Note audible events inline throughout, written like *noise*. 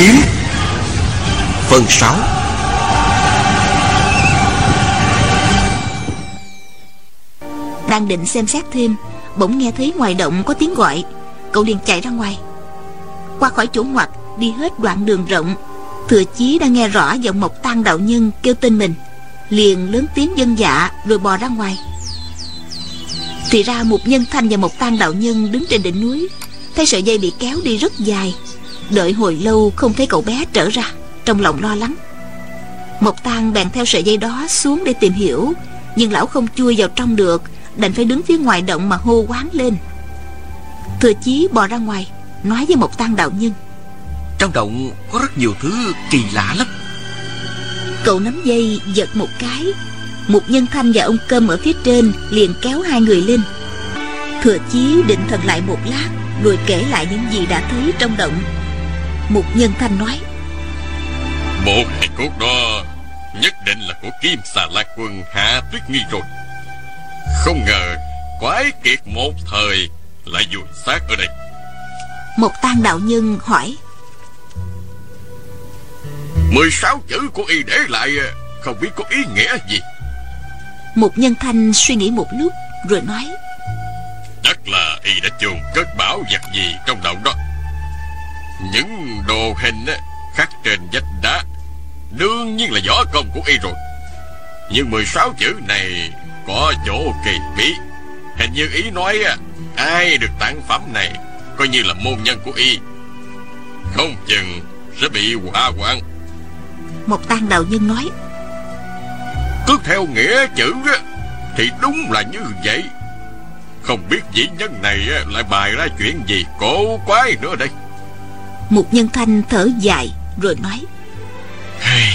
kiếm. Phần 6 Đang định xem xét thêm, Bỗng nghe thấy ngoài động có tiếng gọi. Cậu liền chạy ra ngoài. Qua khỏi chỗ ngoặt Đi hết đoạn đường rộng, Thừa chí đang nghe rõ giọng một tăng đạo nhân kêu tên mình. Liền lớn tiếng dân dạ Rồi bò ra ngoài. Thì ra một nhân thanh và một tăng đạo nhân Đứng trên đỉnh núi, Thấy sợi dây bị kéo đi rất dài. Đợi hồi lâu không thấy cậu bé trở ra Trong lòng lo lắng. Mộc Tăng bèn theo sợi dây đó xuống để tìm hiểu Nhưng lão không chui vào trong được Đành phải đứng phía ngoài động mà hô quán lên. Thừa chí bò ra ngoài Nói với Mộc Tăng đạo nhân. Trong động có rất nhiều thứ kỳ lạ lắm. Cậu nắm dây giật một cái. Một nhân thanh và ông cơm ở phía trên Liền kéo hai người lên. Thừa chí định thần lại một lát Rồi kể lại những gì đã thấy trong động Một nhân thanh nói. Bộ hài cốt đó Nhất định là của Kim xà la quân Hạ Tuyết Nghi rồi. Không ngờ Quái kiệt một thời Lại vùi xác ở đây. Một tang đạo nhân hỏi. 16 chữ của y để lại Không biết có ý nghĩa gì? Một nhân thanh suy nghĩ một lúc Rồi nói. Chắc là y đã chôn cất bảo vật gì trong động đó Những đồ hình á, khắc trên vách đá Đương nhiên là võ công của y rồi. Nhưng 16 chữ này có chỗ kỳ bí. Hình như ý nói á, ai được tặng phẩm này Coi như là môn nhân của y. Không chừng sẽ bị hỏa hoạn Một tang đạo nhân nói Cứ theo nghĩa chữ á, Thì đúng là như vậy. Không biết dĩ nhân này lại bài ra chuyện gì cổ quái nữa đây Một nhân thanh thở dài Rồi nói. Hey,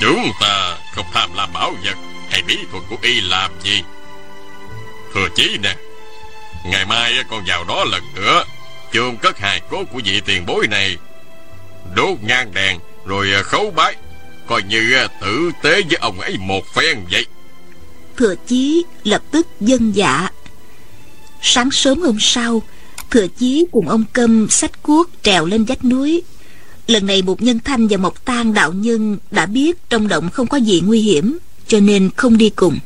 Chúng ta không tham lam bảo vật. Hay bí thuật của y làm gì? Thừa chí nè Ngày mai con vào đó lần nữa chôn cất hài cốt của vị tiền bối này. Đốt nhang đèn Rồi khấu bái. Coi như tử tế với ông ấy một phen vậy. Thừa chí lập tức dân dạ. Sáng sớm hôm sau Thừa chí cùng ông Câm sách cuốc trèo lên vách núi. Lần này một nhân thanh và một tang đạo nhân đã biết trong động không có gì nguy hiểm, Cho nên không đi cùng.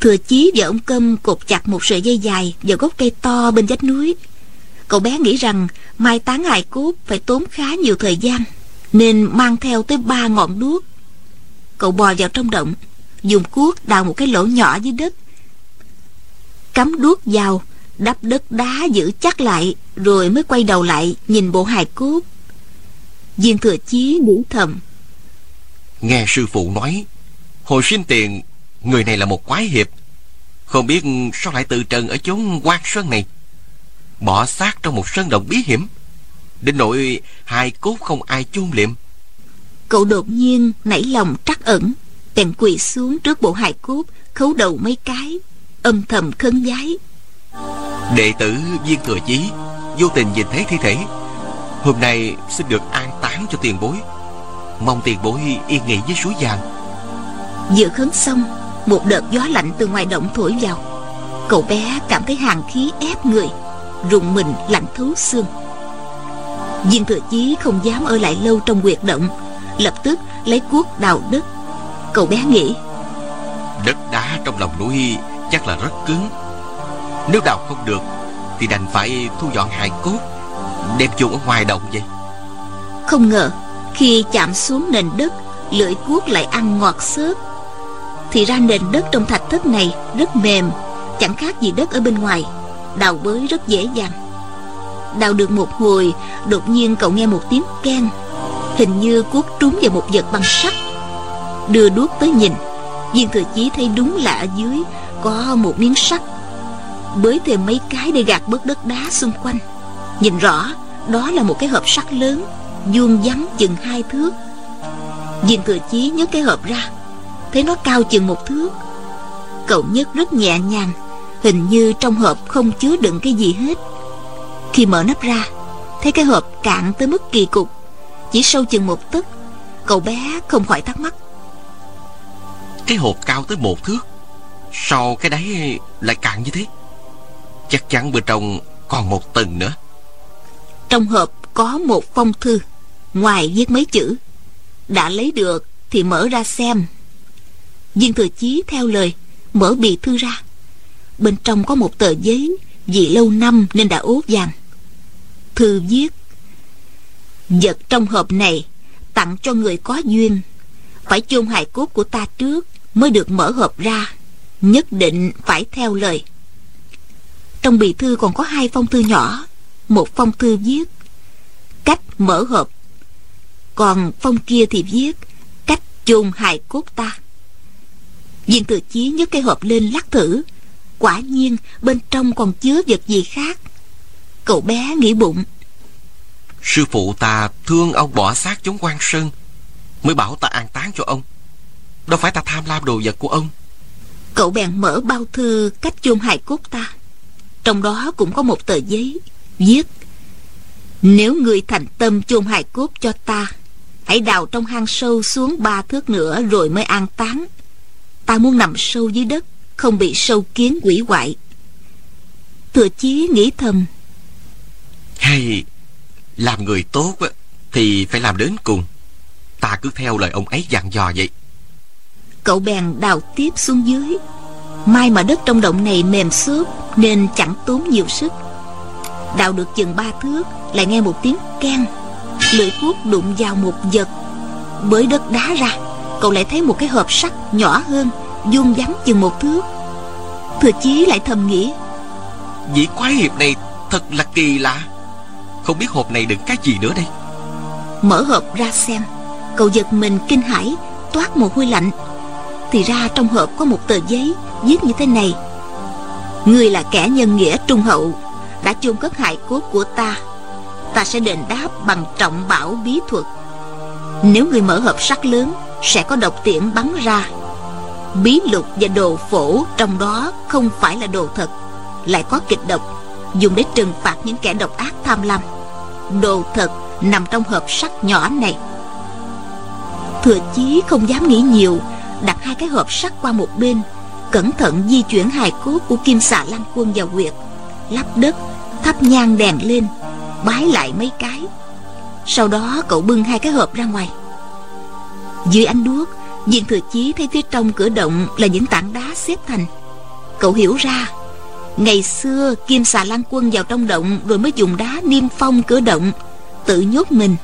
Thừa chí và ông Câm cột chặt một sợi dây dài vào gốc cây to bên vách núi. Cậu bé nghĩ rằng mai táng hài cốt phải tốn khá nhiều thời gian, Nên mang theo tới ba ngọn đuốc. Cậu bò vào trong động, Dùng cuốc đào một cái lỗ nhỏ dưới đất, Cắm đuốc vào Đắp đất đá giữ chắc lại Rồi mới quay đầu lại Nhìn bộ hài cốt. Viên thừa chí nghĩ thầm. Nghe sư phụ nói Hồi sinh tiền Người này là một quái hiệp. Không biết sao lại tự trần ở chốn quan sơn này. Bỏ xác trong một sơn động bí hiểm Đến nỗi hai cốt không ai chôn liệm. Cậu đột nhiên nảy lòng trắc ẩn Bèn quỳ xuống trước bộ hài cốt Khấu đầu mấy cái Âm thầm khấn giái Đệ tử viên thừa chí Vô tình nhìn thấy thi thể. Hôm nay xin được an táng cho tiền bối. Mong tiền bối yên nghỉ với suối vàng. Vừa khấn xong Một đợt gió lạnh từ ngoài động thổi vào. Cậu bé cảm thấy hàng khí ép người Rùng mình lạnh thấu xương. Viên thừa chí không dám ở lại lâu trong quyệt động Lập tức lấy cuốc đào đất. Cậu bé nghĩ Đất đá trong lòng núi chắc là rất cứng nếu đào không được, Thì đành phải thu dọn hài cốt, Đem chôn ở ngoài động vậy. Không ngờ, Khi chạm xuống nền đất, Lưỡi cuốc lại ăn ngọt xớp. Thì ra nền đất trong thạch thất này Rất mềm, Chẳng khác gì đất ở bên ngoài. Đào bới rất dễ dàng. Đào được một hồi, Đột nhiên cậu nghe một tiếng keng. Hình như cuốc trúng vào một vật bằng sắt. Đưa đuốc tới nhìn, Viên thừa chí thấy đúng là ở dưới Có một miếng sắt. Bới thêm mấy cái để gạt bớt đất đá xung quanh. Nhìn rõ, Đó là một cái hộp sắt lớn, vuông vắn chừng hai thước. Viên thừa chí nhấc cái hộp ra, thấy nó cao chừng một thước. Cậu nhấc rất nhẹ nhàng, hình như trong hộp không chứa đựng cái gì hết. Khi mở nắp ra, thấy cái hộp cạn tới mức kỳ cục, chỉ sâu chừng một tấc. Cậu bé không khỏi thắc mắc. Cái hộp cao tới một thước, Sao cái đáy lại cạn như thế? Chắc chắn bên trong còn một tầng nữa. Trong hộp có một phong thư, Ngoài viết mấy chữ. Đã lấy được thì mở ra xem. Viên thừa chí theo lời, Mở bì thư ra. Bên trong có một tờ giấy Vì lâu năm nên đã ố vàng. Thư viết, Vật trong hộp này Tặng cho người có duyên. Phải chôn hài cốt của ta trước Mới được mở hộp ra. Nhất định phải theo lời. Trong bì thư còn có hai phong thư nhỏ. Một phong thư viết Cách mở hộp. Còn phong kia thì viết Cách chôn hài cốt ta. Viên tự chí nhấc cái hộp lên lắc thử. Quả nhiên bên trong còn chứa vật gì khác. Cậu bé nghĩ bụng Sư phụ ta thương ông bỏ xác chúng quan sơn Mới bảo ta an táng cho ông. Đâu phải ta tham lam đồ vật của ông. Cậu bèn mở bao thư cách chôn hài cốt ta Trong đó cũng có một tờ giấy Viết Nếu người thành tâm chôn hài cốt cho ta Hãy đào trong hang sâu xuống ba thước nữa Rồi mới an táng. Ta muốn nằm sâu dưới đất Không bị sâu kiến quỷ hoại. Thừa chí nghĩ thầm Hay Làm người tốt Thì phải làm đến cùng. Ta cứ theo lời ông ấy dặn dò vậy. Cậu bèn đào tiếp xuống dưới May mà đất trong động này mềm xốp Nên chẳng tốn nhiều sức. Đào được chừng ba thước Lại nghe một tiếng keng. Lưỡi cuốc đụng vào một vật Bới đất đá ra. Cậu lại thấy một cái hộp sắt nhỏ hơn vuông vắn chừng một thước. Thừa chí lại thầm nghĩ Vị quái hiệp này thật là kỳ lạ. Không biết hộp này đựng cái gì nữa đây? Mở hộp ra xem. Cậu giật mình kinh hãi Toát mồ hôi lạnh. Thì ra trong hộp có một tờ giấy viết như thế này. Ngươi là kẻ nhân nghĩa trung hậu, Đã chôn cất hại cốt của ta. Ta sẽ đền đáp bằng trọng bảo bí thuật. Nếu ngươi mở hộp sắt lớn, Sẽ có độc tiễn bắn ra. Bí lục và đồ phổ Trong đó không phải là đồ thật, Lại có kịch độc, Dùng để trừng phạt những kẻ độc ác tham lam. Đồ thật nằm trong hộp sắt nhỏ này. Thừa chí không dám nghĩ nhiều, đặt hai cái hộp sắt qua một bên cẩn thận di chuyển hài cốt của kim xà lan quân vào huyệt lắp đất, thắp nhang đèn lên, bái lại mấy cái. Sau đó, cậu bưng hai cái hộp ra ngoài. Dưới ánh đuốc viên thừa chí thấy phía trong cửa động là những tảng đá xếp thành. Cậu hiểu ra, ngày xưa kim xà lan quân vào trong động rồi mới dùng đá niêm phong cửa động, tự nhốt mình.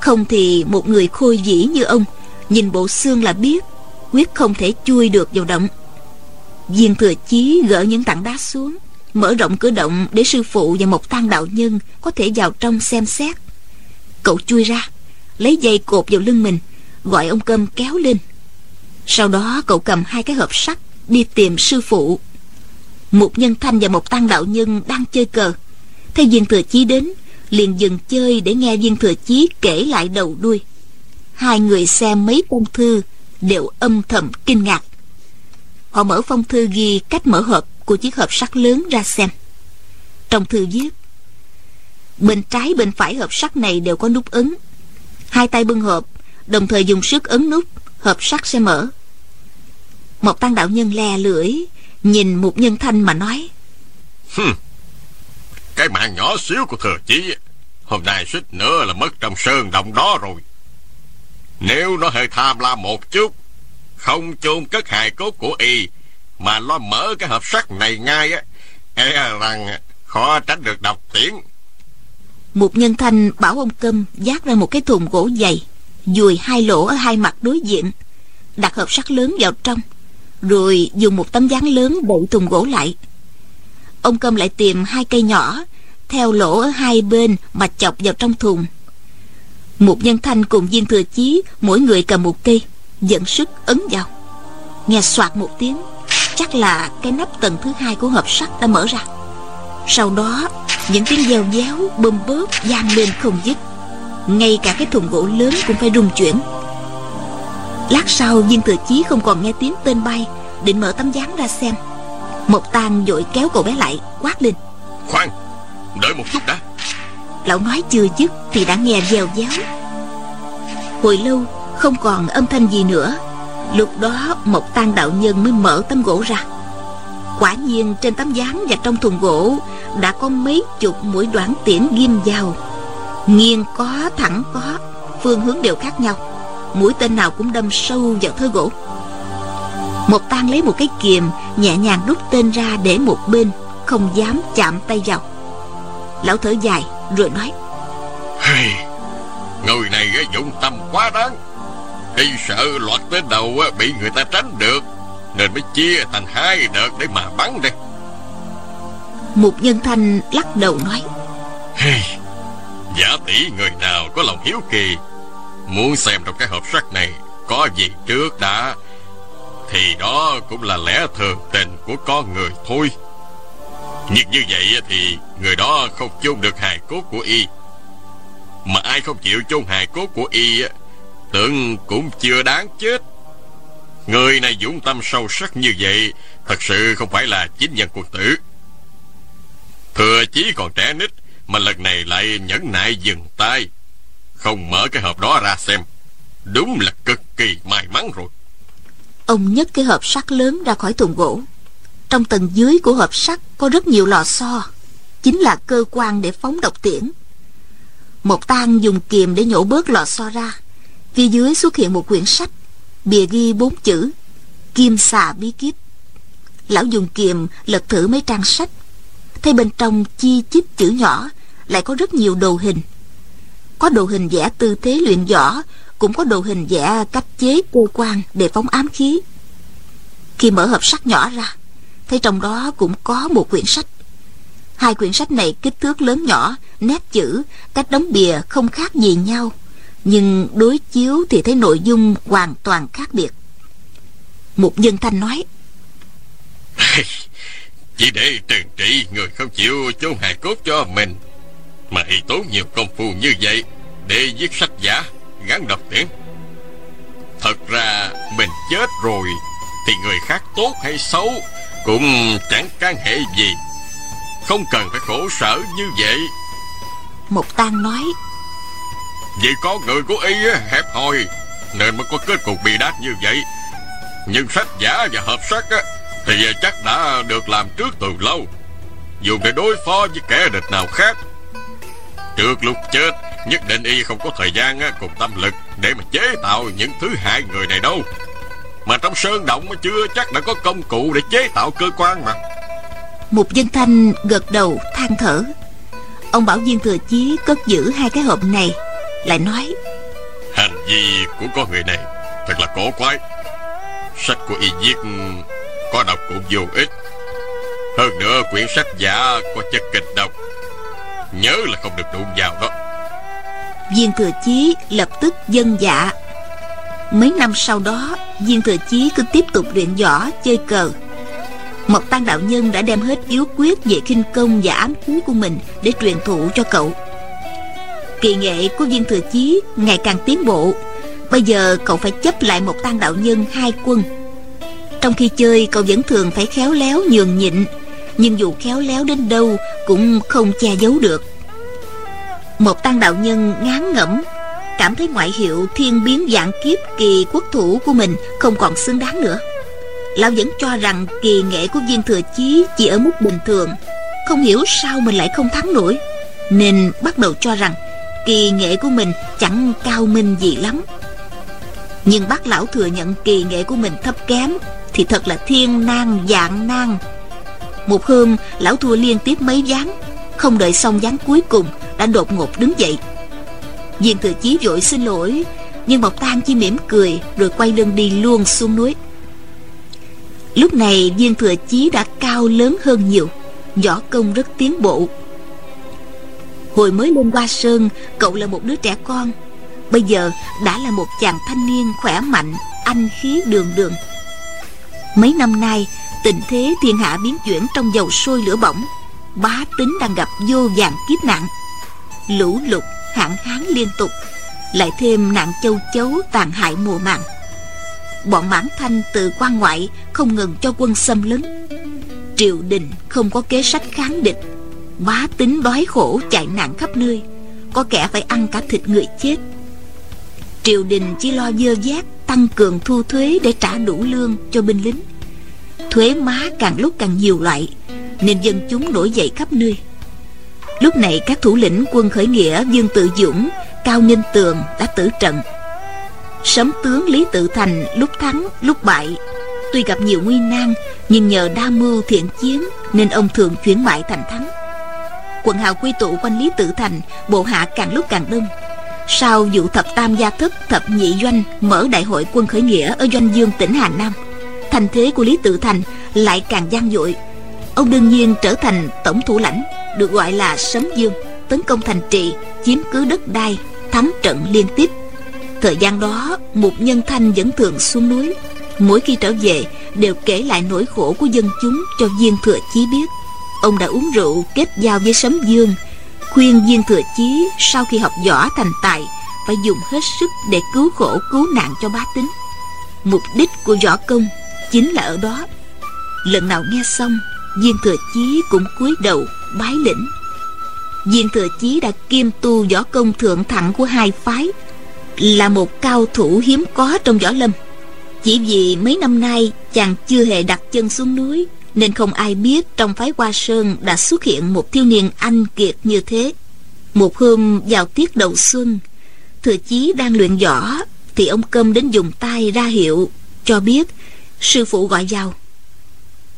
Không thì một người khôi dĩ như ông, nhìn bộ xương là biết, quyết không thể chui được vào động viên thừa chí gỡ những tảng đá xuống, mở rộng cửa động để sư phụ và một tăng đạo nhân có thể vào trong xem xét. Cậu chui ra, lấy dây cột vào lưng mình, gọi ông cơm kéo lên. Sau đó cậu cầm hai cái hộp sắt đi tìm sư phụ. Một nhân thanh và một tăng đạo nhân đang chơi cờ. Thấy viên thừa chí đến, liền dừng chơi để nghe viên thừa chí kể lại đầu đuôi. Hai người xem mấy phong thư đều âm thầm kinh ngạc họ mở phong thư ghi cách mở hộp của chiếc hộp sắt lớn ra xem. Trong thư viết bên trái bên phải hộp sắt này đều có nút ấn. Hai tay bưng hộp đồng thời dùng sức ấn nút hộp sắt sẽ mở. Một tăng đạo nhân le lưỡi nhìn một nhân thanh mà nói Hừm, cái mạng nhỏ xíu của thừa chí hôm nay suýt nữa là mất trong sơn động đó rồi. Nếu nó hơi tham lam một chút không chôn cất hài cốt của y, Mà lo mở cái hộp sắt này ngay á. E rằng khó tránh được độc tiễn. Một nhân thanh bảo ông Câm vác ra một cái thùng gỗ dày, Dùi hai lỗ ở hai mặt đối diện, Đặt hộp sắt lớn vào trong, Rồi dùng một tấm dáng lớn đậy thùng gỗ lại. Ông Câm lại tìm hai cây nhỏ Theo lỗ ở hai bên Mà chọc vào trong thùng. Một nhân thanh cùng viên thừa chí, mỗi người cầm một cây dẫn sức ấn vào. Nghe soạt một tiếng chắc là cái nắp tầng thứ hai của hộp sắt đã mở ra. Sau đó những tiếng gieo déo bơm bớt vang lên không dứt. Ngay cả cái thùng gỗ lớn cũng phải rung chuyển. Lát sau viên thừa chí không còn nghe tiếng tên bay định mở tấm dáng ra xem. Một tang vội kéo cậu bé lại quát lên. Khoan đợi một chút đã. Lão nói chưa dứt thì đã nghe dèo déo hồi lâu không còn âm thanh gì nữa. Lúc đó một tan đạo nhân mới mở tấm gỗ ra. Quả nhiên trên tấm dáng và trong thùng gỗ đã có mấy chục mũi đoạn tiễn ghim vào. Nghiêng có thẳng có phương hướng đều khác nhau. Mũi tên nào cũng đâm sâu vào thớ gỗ. Một tan lấy một cái kiềm nhẹ nhàng đút tên ra để một bên không dám chạm tay vào. Lão thở dài rồi nói hey, người này dũng tâm quá đáng y sợ loạt tên đầu bị người ta tránh được nên mới chia thành hai đợt để mà bắn đây. Một nhân thanh lắc đầu nói hey, giả tỷ người nào có lòng hiếu kỳ muốn xem trong cái hộp sắt này có gì trước đã thì đó cũng là lẽ thường tình của con người thôi. Nhưng như vậy thì người đó không chôn được hài cốt của y. Mà ai không chịu chôn hài cốt của y tưởng cũng chưa đáng chết. Người này dũng tâm sâu sắc như vậy, thật sự không phải là chính nhân quân tử. Thừa chí còn trẻ nít, mà lần này lại nhẫn nại dừng tay. Không mở cái hộp đó ra xem. Đúng là cực kỳ may mắn rồi. Ông nhấc cái hộp sắt lớn ra khỏi thùng gỗ. Trong tầng dưới của hộp sắt có rất nhiều lò xo. Chính là cơ quan để phóng độc tiễn. Một tang dùng kìm để nhổ bớt lò xo ra phía dưới xuất hiện một quyển sách, bìa ghi bốn chữ, kim xà bí kíp. Lão dùng kiềm lật thử mấy trang sách. Thấy bên trong chi chít chữ nhỏ, lại có rất nhiều đồ hình. Có đồ hình vẽ tư thế luyện võ, cũng có đồ hình vẽ cách chế cơ quan để phóng ám khí. Khi mở hộp sắt nhỏ ra, thấy trong đó cũng có một quyển sách. Hai quyển sách này kích thước lớn nhỏ, nét chữ, cách đóng bìa không khác gì nhau nhưng đối chiếu thì thấy nội dung hoàn toàn khác biệt. Một nhân thanh nói *laughs* chỉ để trừng trị người không chịu chôn hài cốt cho mình. Mà y tốn nhiều công phu như vậy để viết sách giả gắn độc tiễn thật ra mình chết rồi thì người khác tốt hay xấu cũng chẳng can hệ gì. Không cần phải khổ sở như vậy. Một tang nói vì có người của y hẹp hòi. Nên mới có kết cục bị đát như vậy. Nhưng sách giả và hợp sách thì chắc đã được làm trước từ lâu. Dùng để đối phó với kẻ địch nào khác, trước lúc chết, nhất định y không có thời gian cùng tâm lực để mà chế tạo những thứ hại người này đâu. Mà trong sơn động chưa chắc đã có công cụ để chế tạo cơ quan mà. Một dân thanh gật đầu than thở. Ông bảo viên thừa chí cất giữ hai cái hộp này lại nói. Hành vi của con người này thật là cổ quái. Sách của y viết có đọc cũng vô ích. Hơn nữa quyển sách giả có chất kịch độc. Nhớ là không được đụng vào đó. Viên thừa chí lập tức dân dạ. Mấy năm sau đó viên thừa chí cứ tiếp tục luyện võ chơi cờ. Mộc Tăng đạo nhân đã đem hết yếu quyết về kinh công và ám khí của mình để truyền thụ cho cậu. Kỳ nghệ của viên thừa chí ngày càng tiến bộ. Bây giờ cậu phải chấp lại một tan đạo nhân hai quân. Trong khi chơi cậu vẫn thường phải khéo léo nhường nhịn, nhưng dù khéo léo đến đâu cũng không che giấu được. Một tăng đạo nhân ngán ngẩm cảm thấy ngoại hiệu thiên biến dạng kiếp kỳ quốc thủ của mình không còn xứng đáng nữa lão vẫn cho rằng kỳ nghệ của viên thừa chí chỉ ở mức bình thường không hiểu sao mình lại không thắng nổi nên bắt đầu cho rằng kỳ nghệ của mình chẳng cao minh gì lắm. Nhưng bác lão thừa nhận kỳ nghệ của mình thấp kém thì thật là thiên nan dạng nan một hôm, lão thua liên tiếp mấy ván không đợi xong ván cuối cùng, đã đột ngột đứng dậy. Viên thừa chí vội xin lỗi, nhưng mộc tan chỉ mỉm cười rồi quay lưng đi luôn xuống núi. Lúc này, viên thừa chí đã cao lớn hơn nhiều, Võ công rất tiến bộ. Hồi mới lên qua sơn, Cậu là một đứa trẻ con. Bây giờ đã là một chàng thanh niên khỏe mạnh, Anh khí đường đường. Mấy năm nay, Tình thế thiên hạ biến chuyển trong dầu sôi lửa bỏng. Bá tính đang gặp vô vàng kiếp nạn. Lũ lụt, hạn hán liên tục. Lại thêm nạn châu chấu tàn hại mùa màng. Bọn mãn thanh từ quan ngoại không ngừng cho quân xâm lấn. Triều đình không có kế sách kháng địch bá tính đói khổ chạy nạn khắp nơi. Có kẻ phải ăn cả thịt người chết. Triều đình chỉ lo dơ giác tăng cường thu thuế để trả đủ lương cho binh lính. Thuế má càng lúc càng nhiều loại, nên dân chúng nổi dậy khắp nơi. Lúc này các thủ lĩnh quân khởi nghĩa dương tự dũng, cao ninh tường đã tử trận. Sấm tướng lý tự thành lúc thắng, lúc bại. Tuy gặp nhiều nguy nan, nhưng nhờ đa mưu thiện chiến nên ông thường chuyển bại thành thắng quần hào quy tụ quanh lý tự thành, bộ hạ càng lúc càng đông. Sau vụ thập tam gia thất, thập nhị doanh, mở đại hội quân khởi nghĩa ở doanh dương, tỉnh hà nam, thành thế của lý tự thành lại càng gian dội. Ông đương nhiên trở thành tổng thủ lãnh, được gọi là sấm dương, tấn công thành trì, chiếm cứ đất đai, thắng trận liên tiếp. Thời gian đó, một nhân thanh vẫn thường xuống núi. Mỗi khi trở về, đều kể lại nỗi khổ của dân chúng cho viên thừa chí biết ông đã uống rượu, kết giao với sấm dương. Khuyên viên thừa chí sau khi học võ thành tài, phải dùng hết sức để cứu khổ, cứu nạn cho bá tính. Mục đích của võ công chính là ở đó. Lần nào nghe xong, viên thừa chí cũng cúi đầu bái lĩnh. Viên thừa chí đã kiêm tu võ công thượng thặng của hai phái, là một cao thủ hiếm có trong võ lâm. Chỉ vì mấy năm nay chàng chưa hề đặt chân xuống núi nên không ai biết trong phái hoa sơn đã xuất hiện một thiếu niên anh kiệt như thế. Một hôm vào tiết đầu xuân, thừa chí đang luyện võ, thì ông cơm đến dùng tay ra hiệu cho biết, sư phụ gọi vào.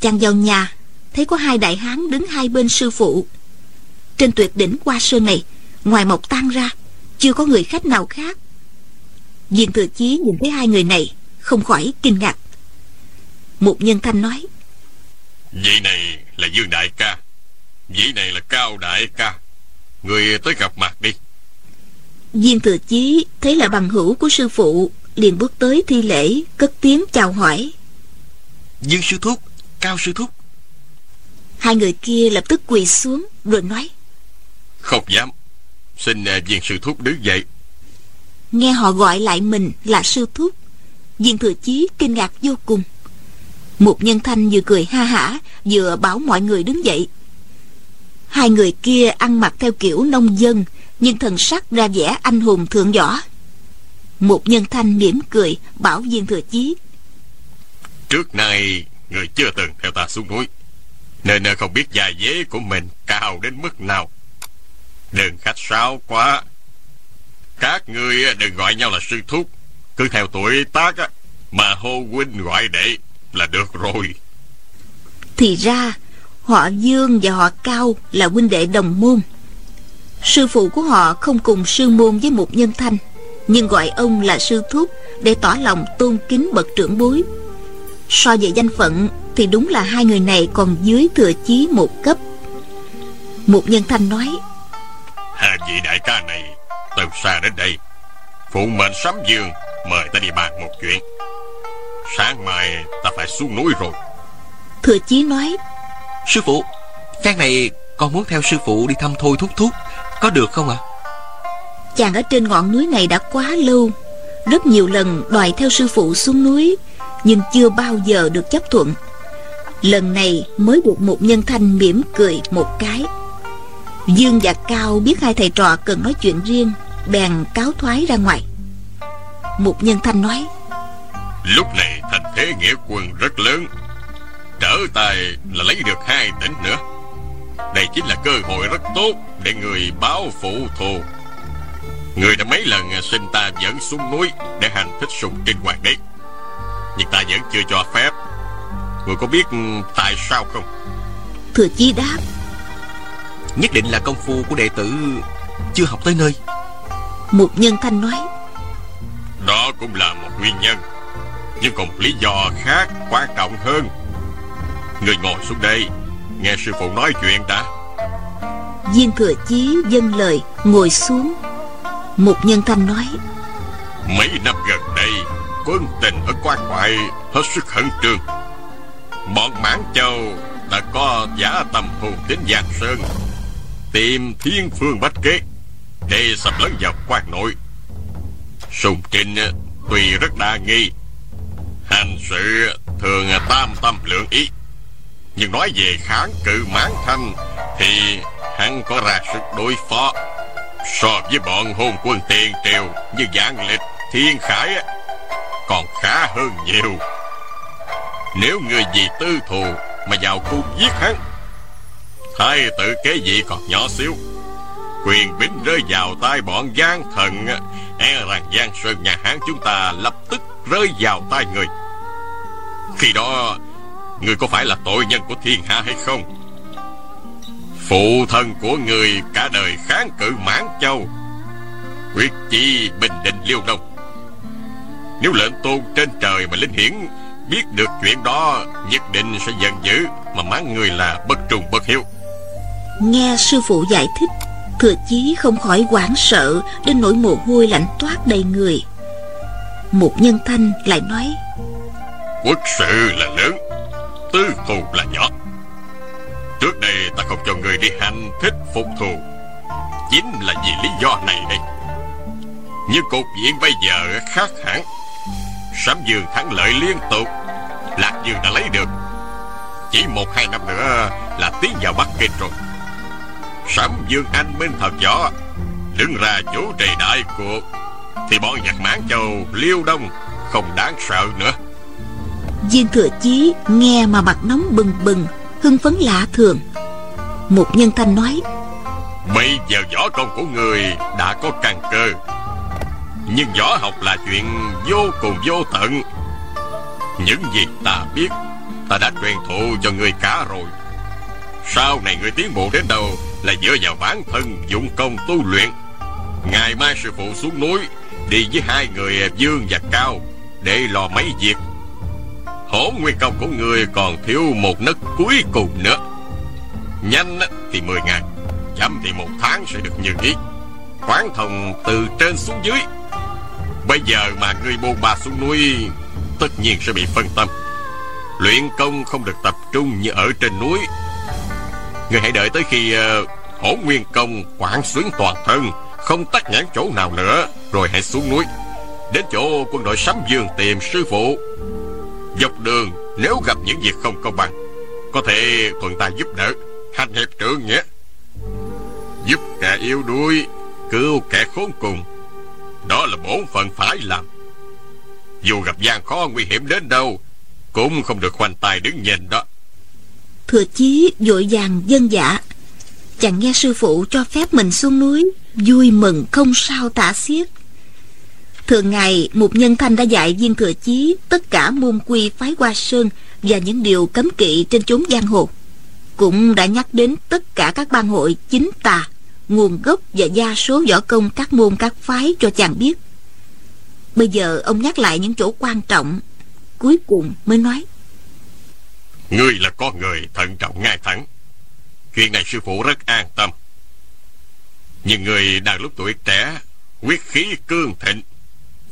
Chàng vào nhà, thấy có hai đại hán đứng hai bên sư phụ. Trên tuyệt đỉnh hoa sơn này, ngoài mộc tan ra, chưa có người khách nào khác. Viên thừa chí nhìn thấy hai người này, không khỏi kinh ngạc. Một nhân thanh nói vị này là dương đại ca. Vị này là cao đại ca. Người tới gặp mặt đi. Viên thừa chí thấy là bằng hữu của sư phụ liền bước tới thi lễ cất tiếng chào hỏi. Dương sư thúc cao sư thúc. Hai người kia lập tức quỳ xuống rồi nói. Không dám. Xin à, viên sư thúc đứng dậy. Nghe họ gọi lại mình là sư thúc viên thừa chí kinh ngạc vô cùng một nhân thanh vừa cười ha hả, vừa bảo mọi người đứng dậy. Hai người kia ăn mặc theo kiểu nông dân, nhưng thần sắc ra vẻ anh hùng thượng võ. Một nhân thanh mỉm cười, bảo viên thừa chí, trước nay, người chưa từng theo ta xuống núi, nên ờ, không biết dài dế của mình cao đến mức nào. Đừng khách sáo quá. Các ngươi ờ, đừng gọi nhau là sư thúc, cứ theo tuổi tác ờ, mà hô huynh gọi đệ là được rồi. Thì ra họ dương và họ cao là huynh đệ đồng môn. Sư phụ của họ không cùng sư môn với một nhân thanh nhưng gọi ông là sư thúc để tỏ lòng tôn kính bậc trưởng bối. So về danh phận thì đúng là hai người này còn dưới thừa chí một cấp. Một nhân thanh nói hai vị đại ca này từ xa đến đây phụ mệnh sấm dương mời ta đi bàn một chuyện sáng mai ta phải xuống núi rồi. Thừa chí nói. Sư phụ phen này con muốn theo sư phụ đi thăm thôi thúc thúc. Có được không ạ? À? chàng ở trên ngọn núi này đã quá lâu. Rất nhiều lần đòi theo sư phụ xuống núi nhưng chưa bao giờ được chấp thuận. Lần này mới được một nhân thanh mỉm cười một cái. Dương và cao biết hai thầy trò cần nói chuyện riêng bèn cáo thoái ra ngoài. Một nhân thanh nói lúc này thế nghĩa quân rất lớn. Trở tay là lấy được hai tỉnh nữa. Đây chính là cơ hội rất tốt để người báo phụ thù. Người đã mấy lần xin ta dẫn xuống núi để hành thích sùng trên hoàng đế nhưng ta vẫn chưa cho phép. Người có biết tại sao không? Thừa chi đáp. Nhất định là công phu của đệ tử chưa học tới nơi. Một nhân thanh nói. Đó cũng là một nguyên nhân nhưng còn một lý do khác quan trọng hơn. Người ngồi xuống đây nghe sư phụ nói chuyện đã. Viên thừa chí dâng lời ngồi xuống. Một nhân thanh nói mấy năm gần đây quân tình ở quan ngoại hết sức khẩn trương. Bọn mãn châu đã có giả tầm hồn đến giang sơn tìm thiên phương bách kế để sập lấn vào quan nội. Sùng trinh tuy rất đa nghi hành sự thường tam tâm lượng ý. Nhưng nói về kháng cự mãn thanh thì hắn có ra sức đối phó. So với bọn hôn quân tiền triều như dạng lịch thiên khải còn khá hơn nhiều. Nếu người vì tư thù mà vào cung giết hắn, Thái tử kế vị còn nhỏ xíu. Quyền bính rơi vào tay bọn gian thần E rằng Giang Sơn nhà Hán chúng ta lập tức rơi vào tay người. Khi đó, Người có phải là tội nhân của thiên hạ hay không? Phụ thân của người cả đời kháng cự mãn châu, Quyết chi bình định liêu đông. Nếu lệnh tôn trên trời mà linh hiển Biết được chuyện đó, Nhất định sẽ giận dữ Mà mắng người là bất trùng bất hiếu. Nghe sư phụ giải thích, Thừa chí không khỏi hoảng sợ Đến nỗi mồ hôi lạnh toát đầy người. Một nhân thanh lại nói, Quốc sự là lớn, Tư thù là nhỏ. Trước đây ta không cho người đi hành thích phục thù. Chính là vì lý do này đây. Nhưng cục diện bây giờ khác hẳn. Sám Dương thắng lợi liên tục, Lạc Dương đã lấy được. Chỉ một hai năm nữa là tiến vào Bắc Kinh rồi. Sám Dương anh minh thật võ Đứng ra chủ trì đại cuộc. Thì bọn giặc mãn châu liêu đông Không đáng sợ nữa. Viên thừa chí nghe mà mặt nóng bừng bừng Hưng phấn lạ thường. Một nhân thanh nói Bây giờ võ công của người đã có căn cơ Nhưng võ học là chuyện vô cùng vô tận. Những gì ta biết Ta đã truyền thụ cho người cả rồi. Sau này người tiến bộ đến đâu Là dựa vào bản thân dụng công tu luyện. Ngày mai sư phụ xuống núi Đi với hai người Dương và Cao Để lo mấy việc. Hổ nguyên công của người còn thiếu một nấc cuối cùng nữa. Nhanh thì 10 ngày Chậm thì một tháng sẽ được như ý. Khoáng thông từ trên xuống dưới. Bây giờ mà người bôn ba xuống núi Tất nhiên sẽ bị phân tâm. Luyện công không được tập trung như ở trên núi. Người hãy đợi tới khi uh, hổ nguyên công quảng xuyến toàn thân. Không tắc nhãn chỗ nào nữa, Rồi hãy xuống núi. Đến chỗ quân đội sắm dương tìm sư phụ. Dọc đường, nếu gặp những việc không công bằng, Có thể thuận tay giúp đỡ. Hành hiệp trưởng nhé. Giúp kẻ yếu đuối, Cứu kẻ khốn cùng. Đó là bổn phận phải làm. Dù gặp gian khó nguy hiểm đến đâu, Cũng không được khoanh tay đứng nhìn đó. Thừa chí vội vàng dân dạ Chàng nghe sư phụ cho phép mình xuống núi. Vui mừng không sao tả xiết. Thường ngày, một nhân thanh đã dạy viên thừa chí Tất cả môn quy phái hoa sơn Và những điều cấm kỵ trên chốn giang hồ. Cũng đã nhắc đến tất cả các ban hội chính tà, Nguồn gốc và gia số võ công các môn các phái cho chàng biết. Bây giờ, ông nhắc lại những chỗ quan trọng, Cuối cùng mới nói. Ngươi là con người thận trọng ngay thẳng Chuyện này sư phụ rất an tâm. Nhưng người đang lúc tuổi trẻ, Quyết khí cương thịnh,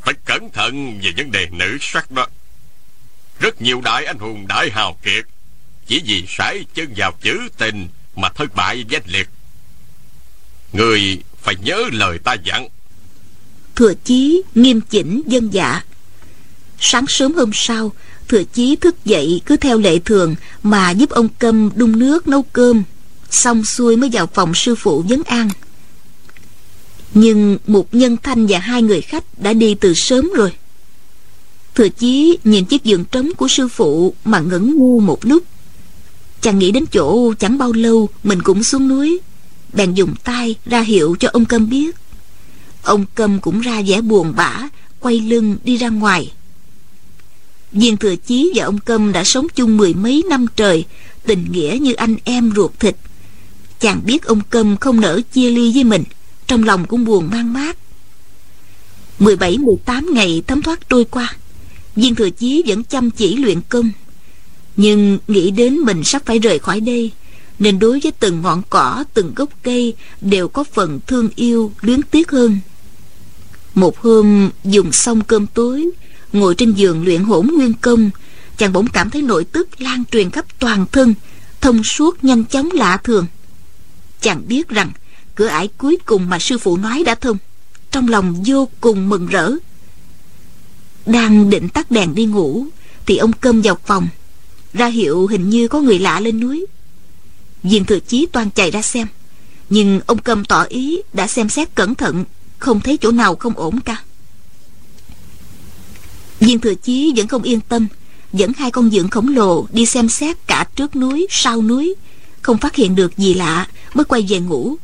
phải cẩn thận về vấn đề nữ sắc đó. Rất nhiều đại anh hùng đại hào kiệt, Chỉ vì sải chân vào chữ tình Mà thất bại danh liệt. Người phải nhớ lời ta dặn. Thừa chí nghiêm chỉnh dân dạ. Sáng sớm hôm sau, Thừa chí thức dậy cứ theo lệ thường Mà giúp ông Câm đun nước nấu cơm, Xong xuôi mới vào phòng sư phụ vấn an nhưng một nhân thanh và hai người khách đã đi từ sớm rồi. Thừa chí nhìn chiếc giường trống của sư phụ Mà ngẩn ngu một lúc. Chàng nghĩ đến chỗ chẳng bao lâu Mình cũng xuống núi, Bèn dùng tay ra hiệu cho ông Câm biết. Ông Câm cũng ra vẻ buồn bã, Quay lưng đi ra ngoài. Viên Thừa Chí và ông Câm đã sống chung mười mấy năm trời, Tình nghĩa như anh em ruột thịt. Chàng biết ông Câm không nỡ chia ly với mình trong lòng cũng buồn mang mát. 17-18 ngày thấm thoát trôi qua Viên thừa chí vẫn chăm chỉ luyện công. Nhưng nghĩ đến mình sắp phải rời khỏi đây Nên đối với từng ngọn cỏ, từng gốc cây Đều có phần thương yêu, luyến tiếc hơn. Một hôm dùng xong cơm tối Ngồi trên giường luyện hỗn nguyên công Chàng bỗng cảm thấy nội tức lan truyền khắp toàn thân Thông suốt nhanh chóng lạ thường. Chàng biết rằng cửa ải cuối cùng mà sư phụ nói đã thông. Trong lòng vô cùng mừng rỡ. Đang định tắt đèn đi ngủ, thì ông cơm vào phòng. Ra hiệu hình như có người lạ lên núi. Viên thừa chí toan chạy ra xem. Nhưng ông cơm tỏ ý đã xem xét cẩn thận, không thấy chỗ nào không ổn cả. Viên thừa chí vẫn không yên tâm, dẫn hai con dượng khổng lồ đi xem xét cả trước núi, sau núi. Không phát hiện được gì lạ, mới quay về ngủ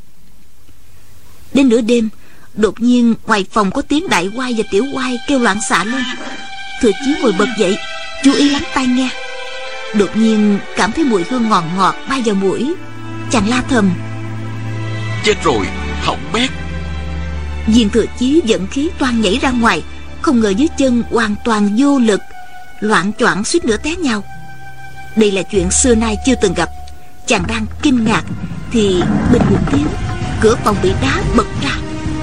đến nửa đêm đột nhiên ngoài phòng có tiếng đại quai và tiểu quai kêu loạn xạ lên. Thừa chí ngồi bật dậy chú ý lắng tai nghe. Đột nhiên cảm thấy mùi hương ngọt ngọt bay vào mũi chàng la thầm. Chết rồi hỏng bét. Viên thừa chí dẫn khí toan nhảy ra ngoài không ngờ dưới chân hoàn toàn vô lực loạn choạng suýt nữa té nhau đây là chuyện xưa nay chưa từng gặp. Chàng đang kinh ngạc thì bình một tiếng cửa phòng bị đá bật ra.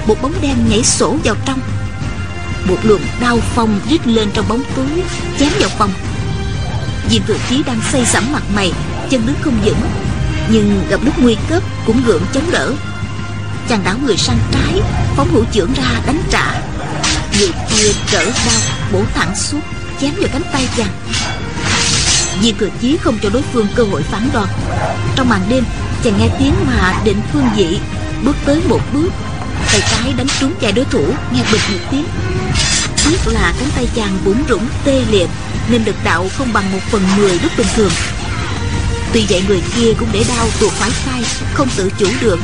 Một bóng đen nhảy sổ vào trong. Một luồng đau phong rít lên trong bóng tối, chém vào phòng. Viên thừa chí đang xây sẫm mặt mày, chân đứng không vững. Nhưng gặp lúc nguy cấp cũng gượng chống đỡ. Chàng đảo người sang trái, phóng hữu trưởng ra đánh trả. Người kia trở đau bổ thẳng xuống, chém vào cánh tay chàng. Viên thừa chí không cho đối phương cơ hội phản đòn trong màn đêm, chàng nghe tiếng mà định phương dị bước tới một bước tay trái đánh trúng vai đối thủ nghe bịch một tiếng. Biết là cánh tay chàng bủn rủng tê liệt nên lực đạo không bằng một phần mười lúc bình thường. Tuy vậy người kia cũng để đau tuột khỏi tay không tự chủ được.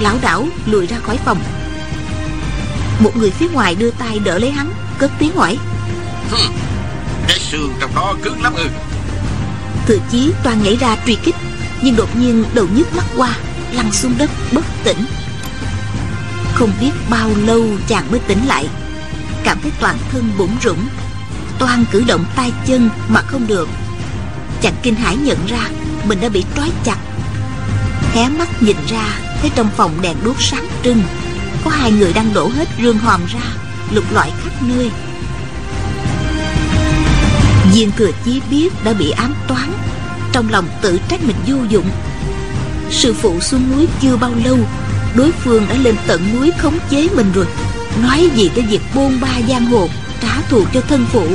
Lão đảo lùi ra khỏi phòng. Một người phía ngoài đưa tay đỡ lấy hắn cất tiếng hỏi. Cái xương trong đó cứng lắm ư. Thừa chí toàn nhảy ra truy kích nhưng đột nhiên đầu nhức mắt qua lăn xuống đất bất tỉnh. Không biết bao lâu chàng mới tỉnh lại. Cảm thấy toàn thân bủn rủng toan cử động tay chân mà không được. Chàng kinh hãi nhận ra mình đã bị trói chặt. Hé mắt nhìn ra, thấy trong phòng đèn đuốc sáng trưng, có hai người đang đổ hết rương hòm ra, lục loại khắp nơi. Viên thừa chí biết đã bị ám toán, trong lòng tự trách mình vô dụng sư phụ xuống núi chưa bao lâu, đối phương đã lên tận núi khống chế mình rồi. Nói gì tới việc bôn ba giang hồ, trả thù cho thân phụ.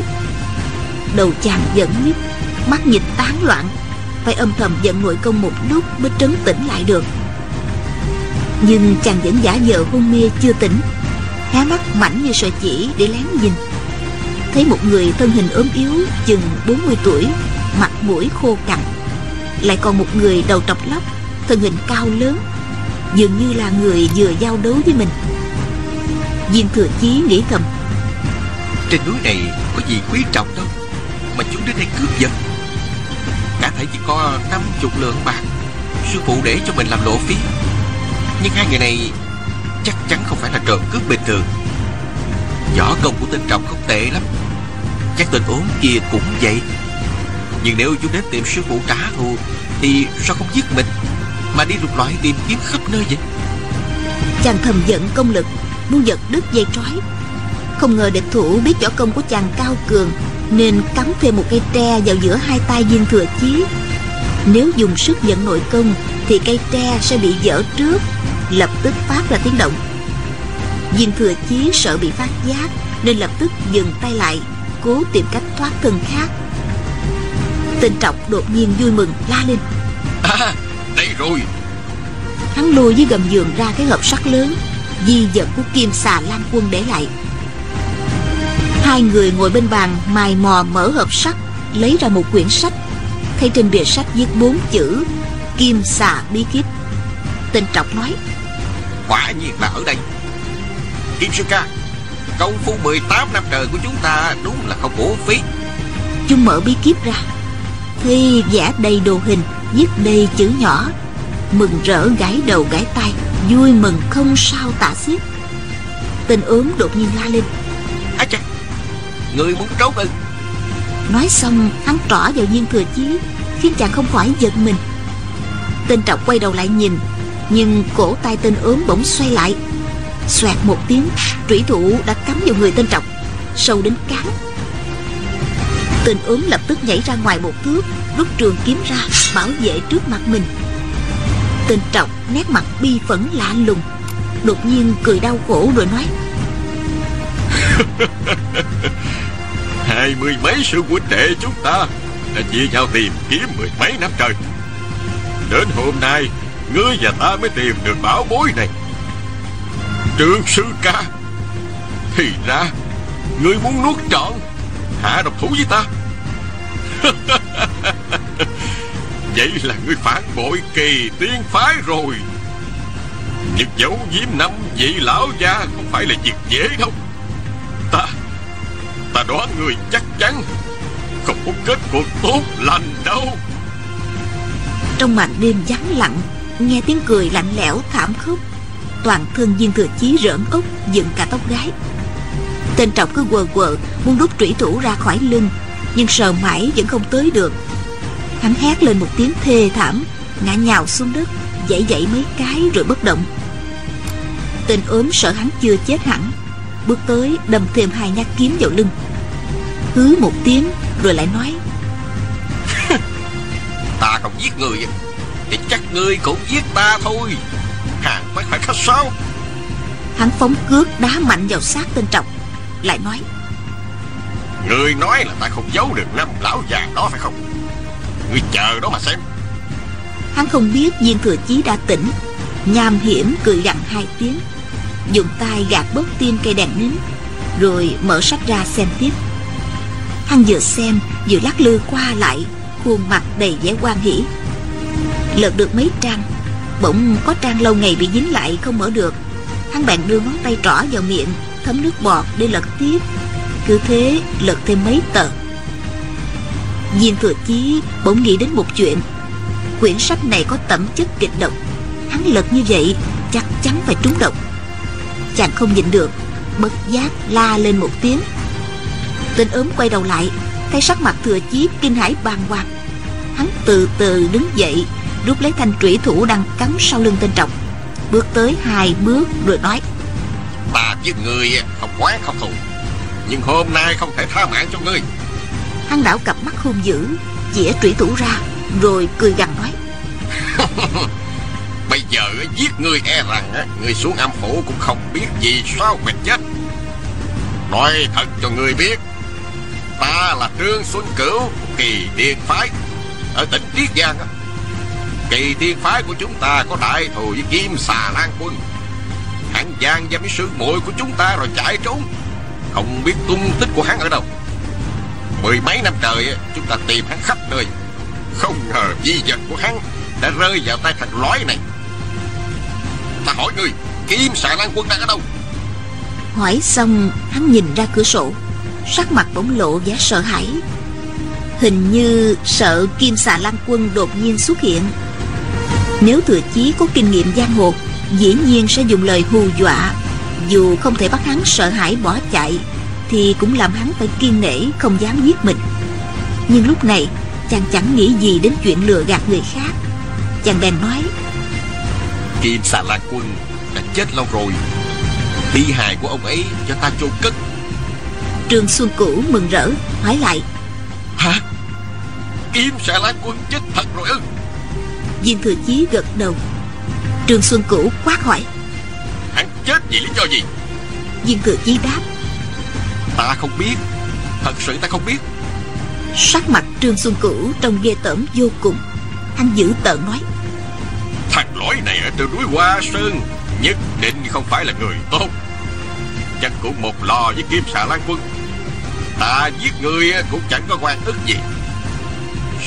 Đầu chàng giận nhất, mắt nhịp tán loạn, phải âm thầm giận nội công một lúc mới trấn tĩnh lại được. Nhưng chàng vẫn giả vờ hôn mê chưa tỉnh, hé mắt mảnh như sợi chỉ để lén nhìn. Thấy một người thân hình ốm yếu, chừng 40 tuổi, mặt mũi khô cằn. Lại còn một người đầu trọc lóc thân hình cao lớn, dường như là người vừa giao đấu với mình. Viên thừa chí nghĩ thầm, trên núi này có gì quý trọng đâu, mà chúng đến đây cướp giật. Cả thể chỉ có năm chục lượng bạc sư phụ để cho mình làm lộ phí. Nhưng hai người này chắc chắn không phải là trộm cướp bình thường. Võ công của tên trọng không tệ lắm, chắc tên ốm kia cũng vậy. Nhưng nếu chúng đến tìm sư phụ trả thù, thì sao không giết mình? Mà đi lục loại tìm kiếm khắp nơi vậy? Chàng thầm giận công lực muốn giật đứt dây trói. Không ngờ địch thủ biết võ công của chàng cao cường nên cắm thêm một cây tre vào giữa hai tay viên thừa chí. Nếu dùng sức dẫn nội công thì cây tre sẽ bị dở trước lập tức phát ra tiếng động. Viên thừa chí sợ bị phát giác nên lập tức dừng tay lại cố tìm cách thoát thân khác. Tên trọc đột nhiên vui mừng la lên. À rồi. Hắn lùi dưới gầm giường ra cái hộp sắt lớn di vật của kim xà lan quân để lại. Hai người ngồi bên bàn mài mò mở hộp sắt lấy ra một quyển sách. Thấy trên bìa sách viết bốn chữ kim xà bí kíp. Tên trọc nói quả nhiên là ở đây. Kim sư ca công phu 18 năm trời của chúng ta đúng là không uổng phí. Chúng mở bí kíp ra. Thì vẽ đầy đồ hình viết đầy chữ nhỏ mừng rỡ gãi đầu gãi tay vui mừng không sao tả xiết. Tên ốm đột nhiên la lên. Á chà người muốn trốn ư? Nói xong hắn trỏ vào viên thừa chí khiến chàng không khỏi giật mình. Tên trọng quay đầu lại nhìn nhưng cổ tay tên ốm bỗng xoay lại. Xoẹt một tiếng trủy thủ đã cắm vào người tên trọng sâu đến cán. Tên ốm lập tức nhảy ra ngoài một thước rút trường kiếm ra bảo vệ trước mặt mình Tên trọng nét mặt bi phẫn lạ lùng. Đột nhiên cười đau khổ rồi nói, *laughs* Hai mươi mấy sư huynh đệ chúng ta Đã chia nhau tìm kiếm mười mấy năm trời. Đến hôm nay, Ngươi và ta mới tìm được bảo bối này. Trương sư ca, Thì ra, Ngươi muốn nuốt trọn, Hạ độc thủ với ta. *laughs* Vậy là ngươi phản bội kỳ tiên phái rồi. Nhưng dấu diếm năm vị lão gia Không phải là việc dễ đâu. Ta Ta đoán người chắc chắn Không có kết cuộc tốt lành đâu. Trong màn đêm vắng lặng, Nghe tiếng cười lạnh lẽo, thảm khốc, Toàn thân viên thừa chí rỡn ốc, Dựng cả tóc gái. Tên trọng cứ quờ quờ, Muốn rút trủy thủ ra khỏi lưng, Nhưng sờ mãi vẫn không tới được. Hắn hét lên một tiếng thê thảm Ngã nhào xuống đất Dãy dãy mấy cái rồi bất động. Tên ốm sợ hắn chưa chết hẳn Bước tới đâm thêm hai nhát kiếm vào lưng. Hứ một tiếng Rồi lại nói *laughs* Ta không giết người Thì chắc ngươi cũng giết ta thôi. Hàng phải phải khách sao? Hắn phóng cước đá mạnh vào xác tên trọng Lại nói Ngươi nói là ta không giấu được năm lão già đó phải không Ngươi chờ đó mà xem. Hắn không biết viên thừa chí đã tỉnh. Nham hiểm cười gằn hai tiếng. Dùng tay gạt bớt tim cây đèn nín, Rồi mở sách ra xem tiếp. Hắn vừa xem, vừa lắc lư qua lại, Khuôn mặt đầy vẻ quan hỷ. Lật được mấy trang, Bỗng có trang lâu ngày bị dính lại không mở được. Hắn bèn đưa ngón tay trỏ vào miệng, Thấm nước bọt để lật tiếp. Cứ thế lật thêm mấy tờ. Diên thừa chí, bỗng nghĩ đến một chuyện. Quyển sách này có tẩm chất kịch độc. Hắn lật như vậy, Chắc chắn phải trúng độc. Chàng không nhịn được, Bất giác la lên một tiếng. Tên ốm quay đầu lại Thấy sắc mặt thừa chí kinh hãi bàng hoàng. Hắn từ từ đứng dậy, Rút lấy thanh trụy thủ đang cắm sau lưng tên trọng Bước tới hai bước rồi nói Ta giết người không quán không thù, Nhưng hôm nay không thể tha mạng cho ngươi. Hắn đảo cặp mắt hung dữ Dĩa trủy thủ ra, Rồi cười gằn nói. *laughs* Bây giờ giết ngươi e rằng Ngươi xuống âm phủ cũng không biết gì sao mình chết. Nói thật cho ngươi biết, Ta là Trương Xuân Cửu, Kỳ tiên phái. Ở tỉnh Triết Giang Kỳ tiên phái của chúng ta có đại thù với Kim Xà Lan Quân. Hắn gian giam với sư muội của chúng ta rồi chạy trốn. Không biết tung tích của hắn ở đâu. Mười mấy năm trời chúng ta tìm hắn khắp nơi. Không ngờ di vật của hắn đã rơi vào tay thằng lói này. Ta hỏi ngươi, Kim xà lan quân đang ở đâu? Hỏi xong, hắn nhìn ra cửa sổ. Sắc mặt bỗng lộ vẻ sợ hãi. Hình như sợ Kim xà lan quân đột nhiên xuất hiện. Nếu thừa chí có kinh nghiệm giang hồ, Dĩ nhiên sẽ dùng lời hù dọa. Dù không thể bắt hắn sợ hãi bỏ chạy thì cũng làm hắn phải kiên nể Không dám giết mình. Nhưng lúc này chàng chẳng nghĩ gì đến chuyện lừa gạt người khác. Chàng bèn nói Kim xà lan quân đã chết lâu rồi. Thi hài của ông ấy cho ta chôn cất. Trương Xuân Cửu mừng rỡ Hỏi lại Hả? Kim xà lan quân chết thật rồi ư? Viên Thừa Chí gật đầu. Trương Xuân Cửu quát hỏi Hắn chết vì lý do gì? Viên Thừa Chí đáp Ta không biết. Thật sự ta không biết. Sắc mặt Trương Xuân Cửu trông ghê tởm vô cùng. Anh giữ tợn nói Thằng lỗi này ở từ núi Hoa Sơn Nhất định không phải là người tốt. Chắc cũng một lò với Kim xà lan quân. Ta giết người cũng chẳng có quan ức gì.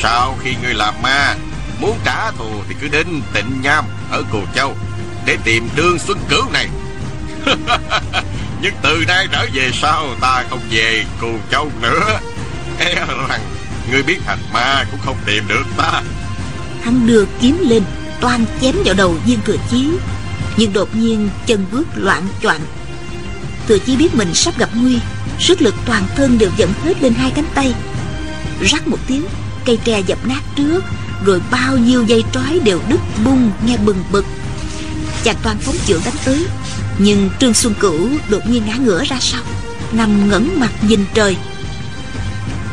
Sau khi ngươi làm ma Muốn trả thù thì cứ đến tịnh nham Ở Cù Châu Để tìm Trương Xuân Cửu này *laughs* Nhưng từ nay trở về sau, Ta không về Cù Châu nữa. E rằng Ngươi biến thành ma cũng không tìm được ta. Hắn đưa kiếm lên, Toan chém vào đầu viên thừa chí. Nhưng đột nhiên chân bước loạn choạng. Thừa chí biết mình sắp gặp nguy, Sức lực toàn thân đều dẫn hết lên hai cánh tay. Rắc một tiếng, Cây tre dập nát trước, Rồi bao nhiêu dây trói đều đứt bung, nghe bừng bực. Chàng toàn phóng chưởng đánh tới. Nhưng Trương Xuân Cửu đột nhiên ngã ngửa ra sau, Nằm ngẩn mặt nhìn trời.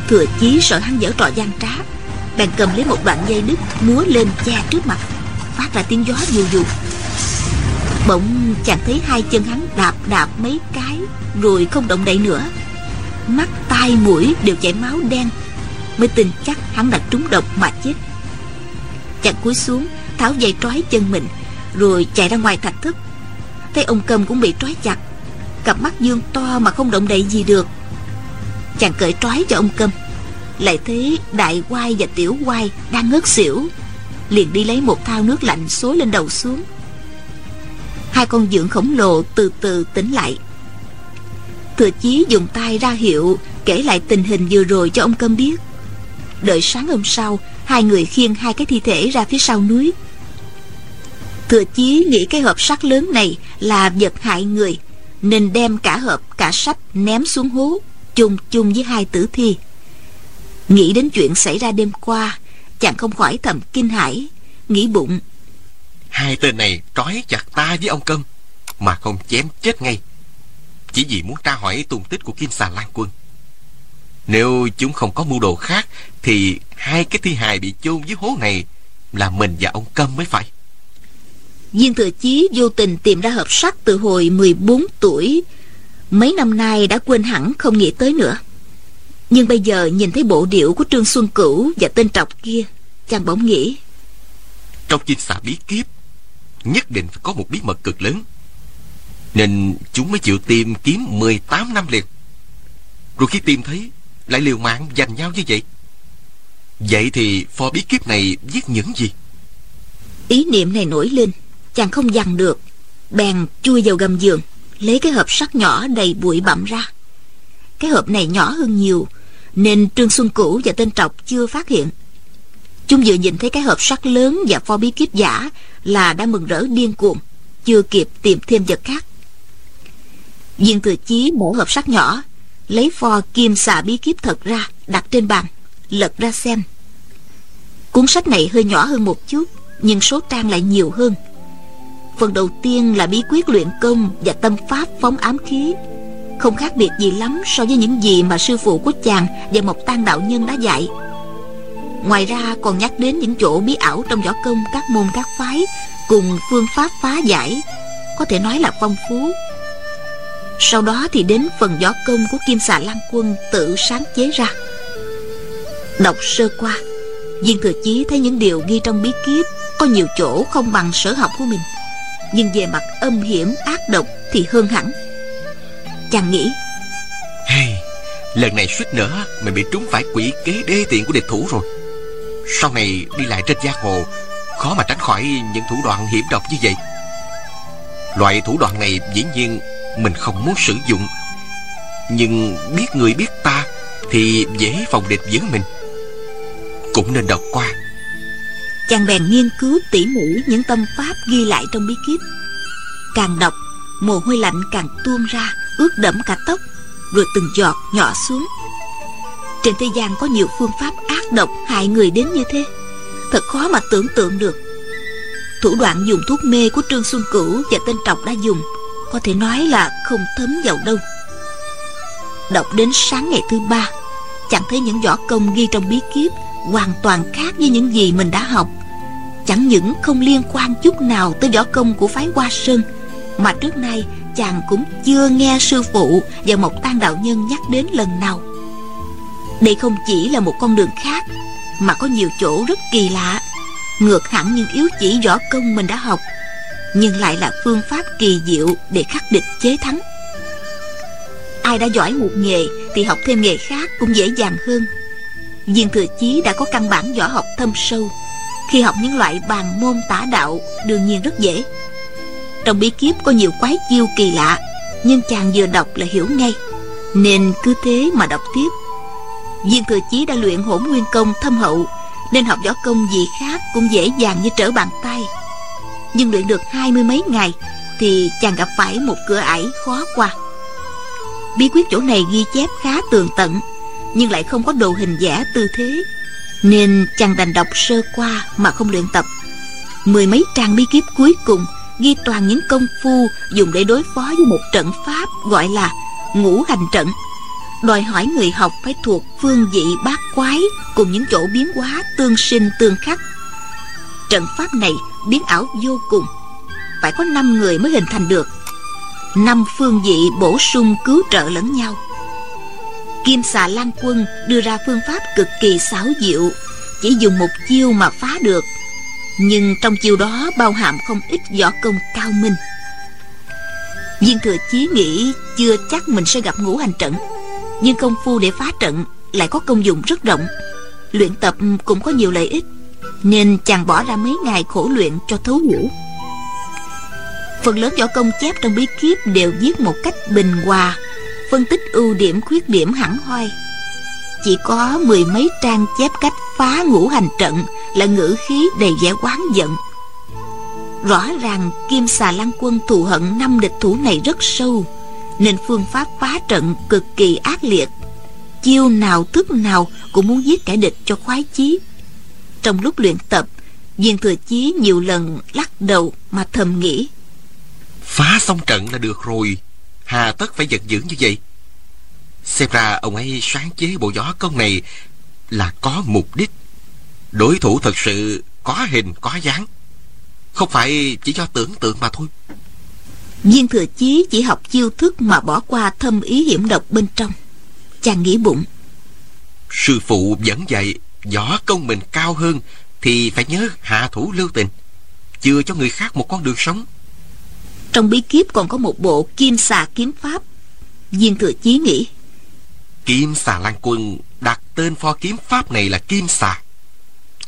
Thừa chí sợ hắn dở trò gian trá, Bèn cầm lấy một đoạn dây đứt Múa lên che trước mặt, Phát phát ra tiếng gió dù dù. Bỗng chàng thấy hai chân hắn đạp đạp mấy cái, Rồi không động đậy nữa. Mắt, tai, mũi đều chảy máu đen, Mới tin chắc hắn đã trúng độc mà chết. Chàng cúi xuống, Tháo dây trói chân mình, Rồi chạy ra ngoài thạch thức Thấy ông cầm cũng bị trói chặt. Cặp mắt dương to mà không động đậy gì được. Chàng cởi trói cho ông cầm Lại thấy đại quai và tiểu quai Đang ngất xỉu. Liền đi lấy một thao nước lạnh xối lên đầu xuống. Hai con dưỡng khổng lồ từ từ tỉnh lại. Thừa chí dùng tay ra hiệu Kể lại tình hình vừa rồi cho ông cầm biết. Đợi sáng hôm sau, Hai người khiêng hai cái thi thể ra phía sau núi. Thừa chí nghĩ cái hộp sắt lớn này Là vật hại người, Nên đem cả hộp, cả sách ném xuống hố, Chung chung với hai tử thi. Nghĩ đến chuyện xảy ra đêm qua, Chàng không khỏi thầm kinh hãi, Nghĩ bụng. Hai tên này trói chặt ta với ông Câm, Mà không chém chết ngay. Chỉ vì muốn tra hỏi tung tích của Kim Xà Lan Quân. Nếu chúng không có mưu đồ khác, Thì hai cái thi hài bị chôn dưới hố này Là mình và ông Câm mới phải. Viên Thừa Chí vô tình tìm ra hộp sắt từ hồi 14 tuổi. Mấy năm nay đã quên hẳn không nghĩ tới nữa. Nhưng bây giờ nhìn thấy bộ điệu của Trương Xuân Cửu và tên trọc kia Chàng bỗng nghĩ Trong chinh xà bí kiếp Nhất định phải có một bí mật cực lớn. Nên chúng mới chịu tìm kiếm 18 năm liền. Rồi khi tìm thấy Lại liều mạng giành nhau như vậy. Vậy thì phò bí kiếp này viết những gì? Ý niệm này nổi lên Chàng không dằn được. Bèn chui vào gầm giường, Lấy cái hộp sắt nhỏ đầy bụi bặm ra. Cái hộp này nhỏ hơn nhiều, Nên Trương Xuân Cửu và tên Trọc chưa phát hiện. Chúng vừa nhìn thấy cái hộp sắt lớn và pho bí kíp giả Là đã mừng rỡ điên cuồng, Chưa kịp tìm thêm vật khác. Viên thừa chí mở hộp sắt nhỏ, Lấy pho kim xà bí kíp thật ra, Đặt trên bàn, Lật ra xem. Cuốn sách này hơi nhỏ hơn một chút, Nhưng số trang lại nhiều hơn. Phần đầu tiên là bí quyết luyện công Và tâm pháp phóng ám khí. Không khác biệt gì lắm so với những gì Mà sư phụ của chàng và một tan đạo nhân đã dạy. Ngoài ra còn nhắc đến những chỗ bí ảo trong võ công các môn các phái Cùng phương pháp phá giải, Có thể nói là phong phú. Sau đó thì đến phần võ công của Kim xà Lan Quân tự sáng chế ra. Đọc sơ qua, Viên thừa chí thấy những điều ghi trong bí kíp Có nhiều chỗ không bằng sở học của mình. Nhưng về mặt âm hiểm ác độc Thì hơn hẳn. Chàng nghĩ hey, Lần này suýt nữa Mình bị trúng phải quỷ kế đê tiện của địch thủ rồi. Sau này đi lại trên giang hồ Khó mà tránh khỏi những thủ đoạn hiểm độc như vậy. Loại thủ đoạn này dĩ nhiên Mình không muốn sử dụng. Nhưng biết người biết ta Thì dễ phòng địch với mình. Cũng nên đọc qua. Chàng bèn nghiên cứu tỉ mỉ những tâm pháp ghi lại trong bí kíp. Càng đọc, Mồ hôi lạnh càng tuôn ra, Ướt đẫm cả tóc, Rồi từng giọt nhỏ xuống. Trên thế gian có nhiều phương pháp ác độc Hại người đến như thế. Thật khó mà tưởng tượng được. Thủ đoạn dùng thuốc mê của Trương Xuân Cửu Và tên Trọc đã dùng, Có thể nói là không thấm vào đâu. Đọc đến sáng ngày thứ ba, Chẳng thấy những võ công ghi trong bí kíp Hoàn toàn khác với những gì mình đã học. Chẳng những không liên quan chút nào Tới võ công của phái Hoa Sơn, Mà trước nay chàng cũng chưa nghe sư phụ Và một tan đạo nhân nhắc đến lần nào. Đây không chỉ là một con đường khác, Mà có nhiều chỗ rất kỳ lạ. Ngược hẳn những yếu chỉ võ công mình đã học, Nhưng lại là phương pháp kỳ diệu Để khắc địch chế thắng. Ai đã giỏi một nghề Thì học thêm nghề khác cũng dễ dàng hơn. Viên thừa chí đã có căn bản võ học thâm sâu khi học những loại bàn môn tả đạo, Đương nhiên rất dễ. Trong bí kíp có nhiều quái chiêu kỳ lạ, Nhưng chàng vừa đọc là hiểu ngay. Nên cứ thế mà đọc tiếp. Viên thừa chí đã luyện hỗn nguyên công thâm hậu, Nên học võ công gì khác Cũng dễ dàng như trở bàn tay. Nhưng luyện được hai mươi mấy ngày, Thì chàng gặp phải một cửa ải khó qua. Bí quyết chỗ này ghi chép khá tường tận, nhưng lại không có đồ hình vẽ tư thế nên chàng đành đọc sơ qua mà không luyện tập. Mười mấy trang bí kíp cuối cùng ghi toàn những công phu dùng để đối phó với một trận pháp gọi là ngũ hành trận. Đòi hỏi người học phải thuộc phương vị bát quái cùng những chỗ biến hóa tương sinh tương khắc. Trận pháp này biến ảo vô cùng. Phải có năm người mới hình thành được. Năm phương vị bổ sung cứu trợ lẫn nhau kim xà lan quân đưa ra phương pháp cực kỳ xảo diệu chỉ dùng một chiêu mà phá được. Nhưng trong chiêu đó bao hàm không ít võ công cao minh. Viên thừa chí nghĩ chưa chắc mình sẽ gặp ngũ hành trận, nhưng công phu để phá trận lại có công dụng rất rộng. Luyện tập cũng có nhiều lợi ích, nên chàng bỏ ra mấy ngày khổ luyện cho thấu hiểu. Phần lớn võ công chép trong bí kíp đều viết một cách bình hòa phân tích ưu điểm, khuyết điểm hẳn hoi. Chỉ có mười mấy trang chép cách phá ngũ hành trận là ngữ khí đầy vẻ oán giận. Rõ ràng kim xà lan quân thù hận năm địch thủ này rất sâu, nên phương pháp phá trận cực kỳ ác liệt. Chiêu nào thức nào cũng muốn giết kẻ địch cho khoái chí. Trong lúc luyện tập viên thừa chí nhiều lần lắc đầu mà thầm nghĩ, phá xong trận là được rồi hà tất phải giật dữ như vậy. Xem ra ông ấy sáng chế bộ gió công này là có mục đích. Đối thủ thật sự có hình có dáng. Không phải chỉ do tưởng tượng mà thôi. Viên thừa chí chỉ học chiêu thức mà bỏ qua thâm ý hiểm độc bên trong. Chàng nghĩ bụng. Sư phụ vẫn dạy võ công mình cao hơn thì phải nhớ hạ thủ lưu tình. Chưa cho người khác một con đường sống trong bí kíp còn có một bộ kim xà kiếm pháp. Viên thừa chí nghĩ kim xà lan quân đặt tên pho kiếm pháp này là kim xà.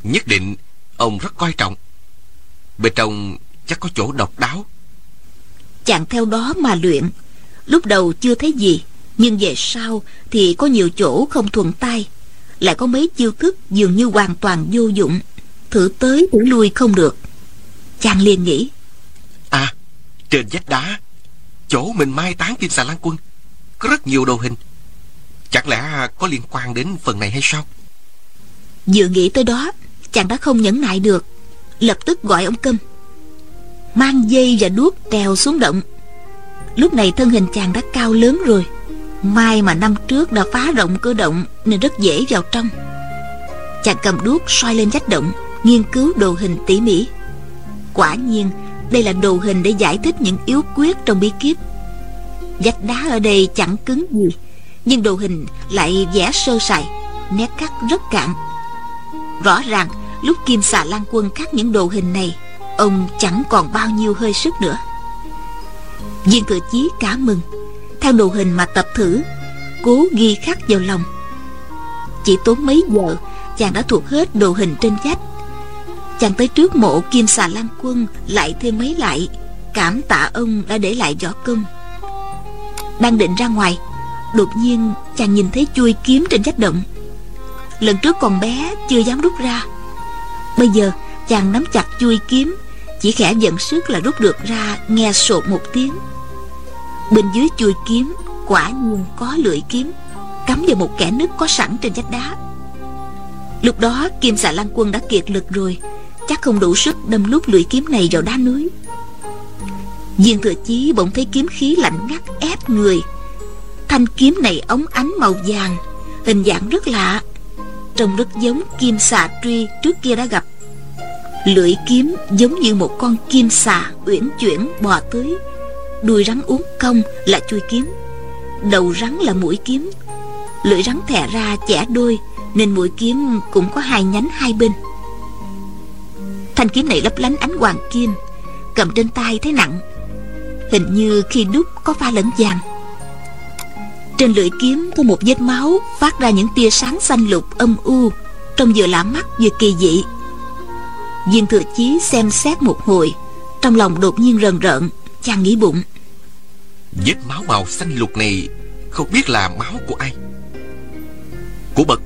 Nhất định ông rất coi trọng. Bên trong chắc có chỗ độc đáo. chàng theo đó mà luyện. Lúc đầu chưa thấy gì nhưng về sau thì có nhiều chỗ không thuận tay. Lại có mấy chiêu thức dường như hoàn toàn vô dụng. Thử tới thử lui không được. Chàng liền nghĩ trên vách đá, chỗ mình mai táng kim xà lan quân, có rất nhiều đồ hình. Chẳng lẽ có liên quan đến phần này hay sao? Vừa nghĩ tới đó, chàng đã không nhẫn nại được. Lập tức gọi ông câm. Mang dây và đuốc trèo xuống động. Lúc này thân hình chàng đã cao lớn rồi. Mai mà năm trước đã phá rộng cơ động Nên rất dễ vào trong. Chàng cầm đuốc soi lên vách động, Nghiên cứu đồ hình tỉ mỉ. Quả nhiên đây là đồ hình để giải thích những yếu quyết trong bí kíp. Gạch đá ở đây chẳng cứng gì, Nhưng đồ hình lại vẽ sơ sài, Nét cắt rất cạn. Rõ ràng, lúc Kim xà lan quân khắc những đồ hình này, Ông chẳng còn bao nhiêu hơi sức nữa. Viên cử chí cả mừng, theo đồ hình mà tập thử, cố ghi khắc vào lòng. Chỉ tốn mấy giờ, chàng đã thuộc hết đồ hình trên vách chàng tới trước mộ kim xà lan quân, lại thêm mấy lại. Cảm tạ ông đã để lại võ công. Đang định ra ngoài, đột nhiên chàng nhìn thấy chui kiếm trên vách động. Lần trước còn bé, chưa dám rút ra. Bây giờ, chàng nắm chặt chui kiếm, chỉ khẽ giận sức là rút được ra, nghe sột một tiếng. Bên dưới chui kiếm, quả nhiên có lưỡi kiếm, cắm vào một kẻ nứt có sẵn trên vách đá. Lúc đó, kim xà lan quân đã kiệt lực rồi chắc không đủ sức đâm lúc lưỡi kiếm này vào đá núi. Viên thừa chí bỗng thấy kiếm khí lạnh ngắt ép người. Thanh kiếm này ống ánh màu vàng, hình dạng rất lạ. Trông rất giống kim xà truy trước kia đã gặp. Lưỡi kiếm giống như một con kim xà uyển chuyển bò tới. Đuôi rắn uốn cong là chui kiếm, đầu rắn là mũi kiếm. Lưỡi rắn thè ra chẻ đôi, nên mũi kiếm cũng có hai nhánh hai bên thanh kiếm này lấp lánh ánh hoàng kim, cầm trên tay thấy nặng. Hình như khi đúc có pha lẫn vàng. Trên lưỡi kiếm có một vết máu phát ra những tia sáng xanh lục âm u, trông vừa lạ mắt vừa kỳ dị. Viên thừa chí xem xét một hồi, trong lòng đột nhiên rần rợn, chàng nghĩ bụng. Vết máu màu xanh lục này Không biết là máu của ai? Của bậc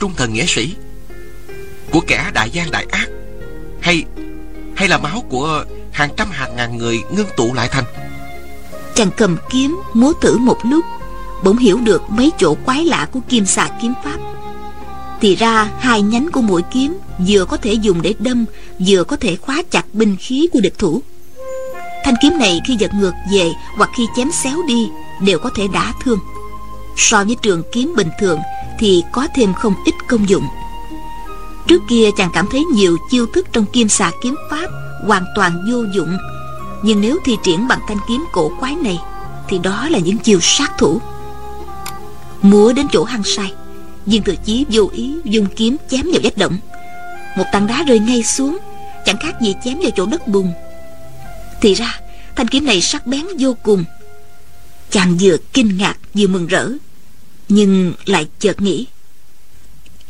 trung thần nghĩa sĩ? Của kẻ đại gian đại ác? Hay Hay là máu của hàng trăm hàng ngàn người ngưng tụ lại thành? Chàng cầm kiếm, múa thử một lúc, Bỗng hiểu được mấy chỗ quái lạ của kim xà kiếm pháp. Thì ra, hai nhánh của mũi kiếm Vừa có thể dùng để đâm, Vừa có thể khóa chặt binh khí của địch thủ. Thanh kiếm này khi giật ngược về Hoặc khi chém xéo đi Đều có thể đả thương. So với trường kiếm bình thường Thì có thêm không ít công dụng. Trước kia chàng cảm thấy nhiều chiêu thức trong kim xà kiếm pháp hoàn toàn vô dụng. Nhưng nếu thi triển bằng thanh kiếm cổ quái này, thì đó là những chiêu sát thủ. Múa đến chỗ hăng say, viên thừa chí vô ý dùng kiếm chém vào vách động. Một tảng đá rơi ngay xuống, chẳng khác gì chém vào chỗ đất bùn. Thì ra, thanh kiếm này sắc bén vô cùng. Chàng vừa kinh ngạc vừa mừng rỡ, nhưng lại chợt nghĩ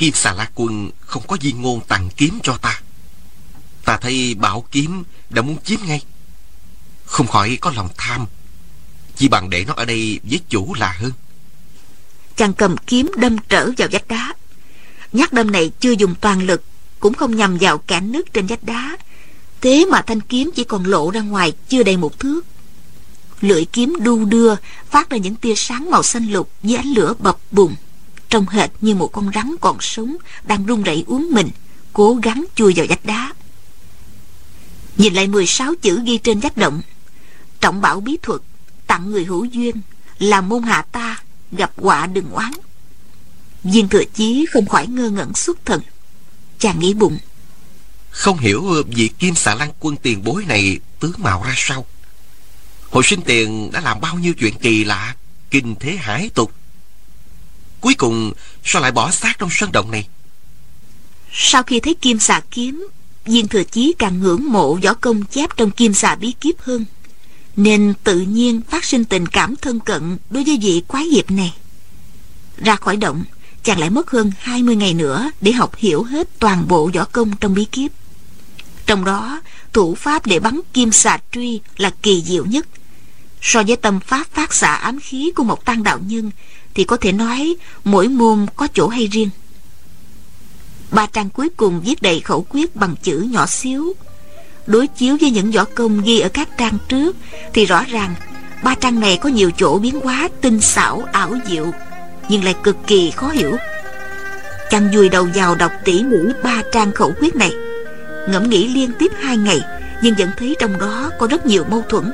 kim xà la quân không có viên ngôn tặng kiếm cho ta. Ta thấy bảo kiếm đã muốn chiếm ngay. Không khỏi có lòng tham chỉ bằng để nó ở đây với chủ là hơn. Chàng cầm kiếm đâm trở vào vách đá. Nhát đâm này chưa dùng toàn lực, cũng không nhằm vào cản nước trên vách đá. Thế mà thanh kiếm chỉ còn lộ ra ngoài, chưa đầy một thước. Lưỡi kiếm đu đưa, phát ra những tia sáng màu xanh lục với ánh lửa bập bùng trông hệt như một con rắn còn sống đang run rẩy uống mình, cố gắng chui vào vách đá. Nhìn lại 16 chữ ghi trên vách động, trọng bảo bí thuật, tặng người hữu duyên, là môn hạ ta, gặp họa đừng oán. Viên thừa chí không khỏi ngơ ngẩn xuất thần. Chàng nghĩ bụng, không hiểu vị kim xà lan quân tiền bối này tướng mạo ra sao? Hồi sinh tiền đã làm bao nhiêu chuyện kỳ lạ, kinh thế hải tục cuối cùng, sao lại bỏ xác trong sơn động này? Sau khi thấy kim xà kiếm, viên thừa chí càng ngưỡng mộ võ công chép trong kim xà bí kiếp hơn. Nên tự nhiên phát sinh tình cảm thân cận đối với vị quái hiệp này. Ra khỏi động, chàng lại mất hơn 20 ngày nữa để học hiểu hết toàn bộ võ công trong bí kiếp trong đó, thủ pháp để bắn kim xà truy là kỳ diệu nhất. So với tâm pháp phát xạ ám khí của một tăng đạo nhân thì có thể nói mỗi môn có chỗ hay riêng. Ba trang cuối cùng viết đầy khẩu quyết bằng chữ nhỏ xíu. Đối chiếu với những võ công ghi ở các trang trước thì rõ ràng ba trang này có nhiều chỗ biến hóa tinh xảo, ảo diệu, nhưng lại cực kỳ khó hiểu. Chàng vùi đầu vào đọc tỉ mỉ ba trang khẩu quyết này. Ngẫm nghĩ liên tiếp hai ngày, nhưng vẫn thấy trong đó có rất nhiều mâu thuẫn.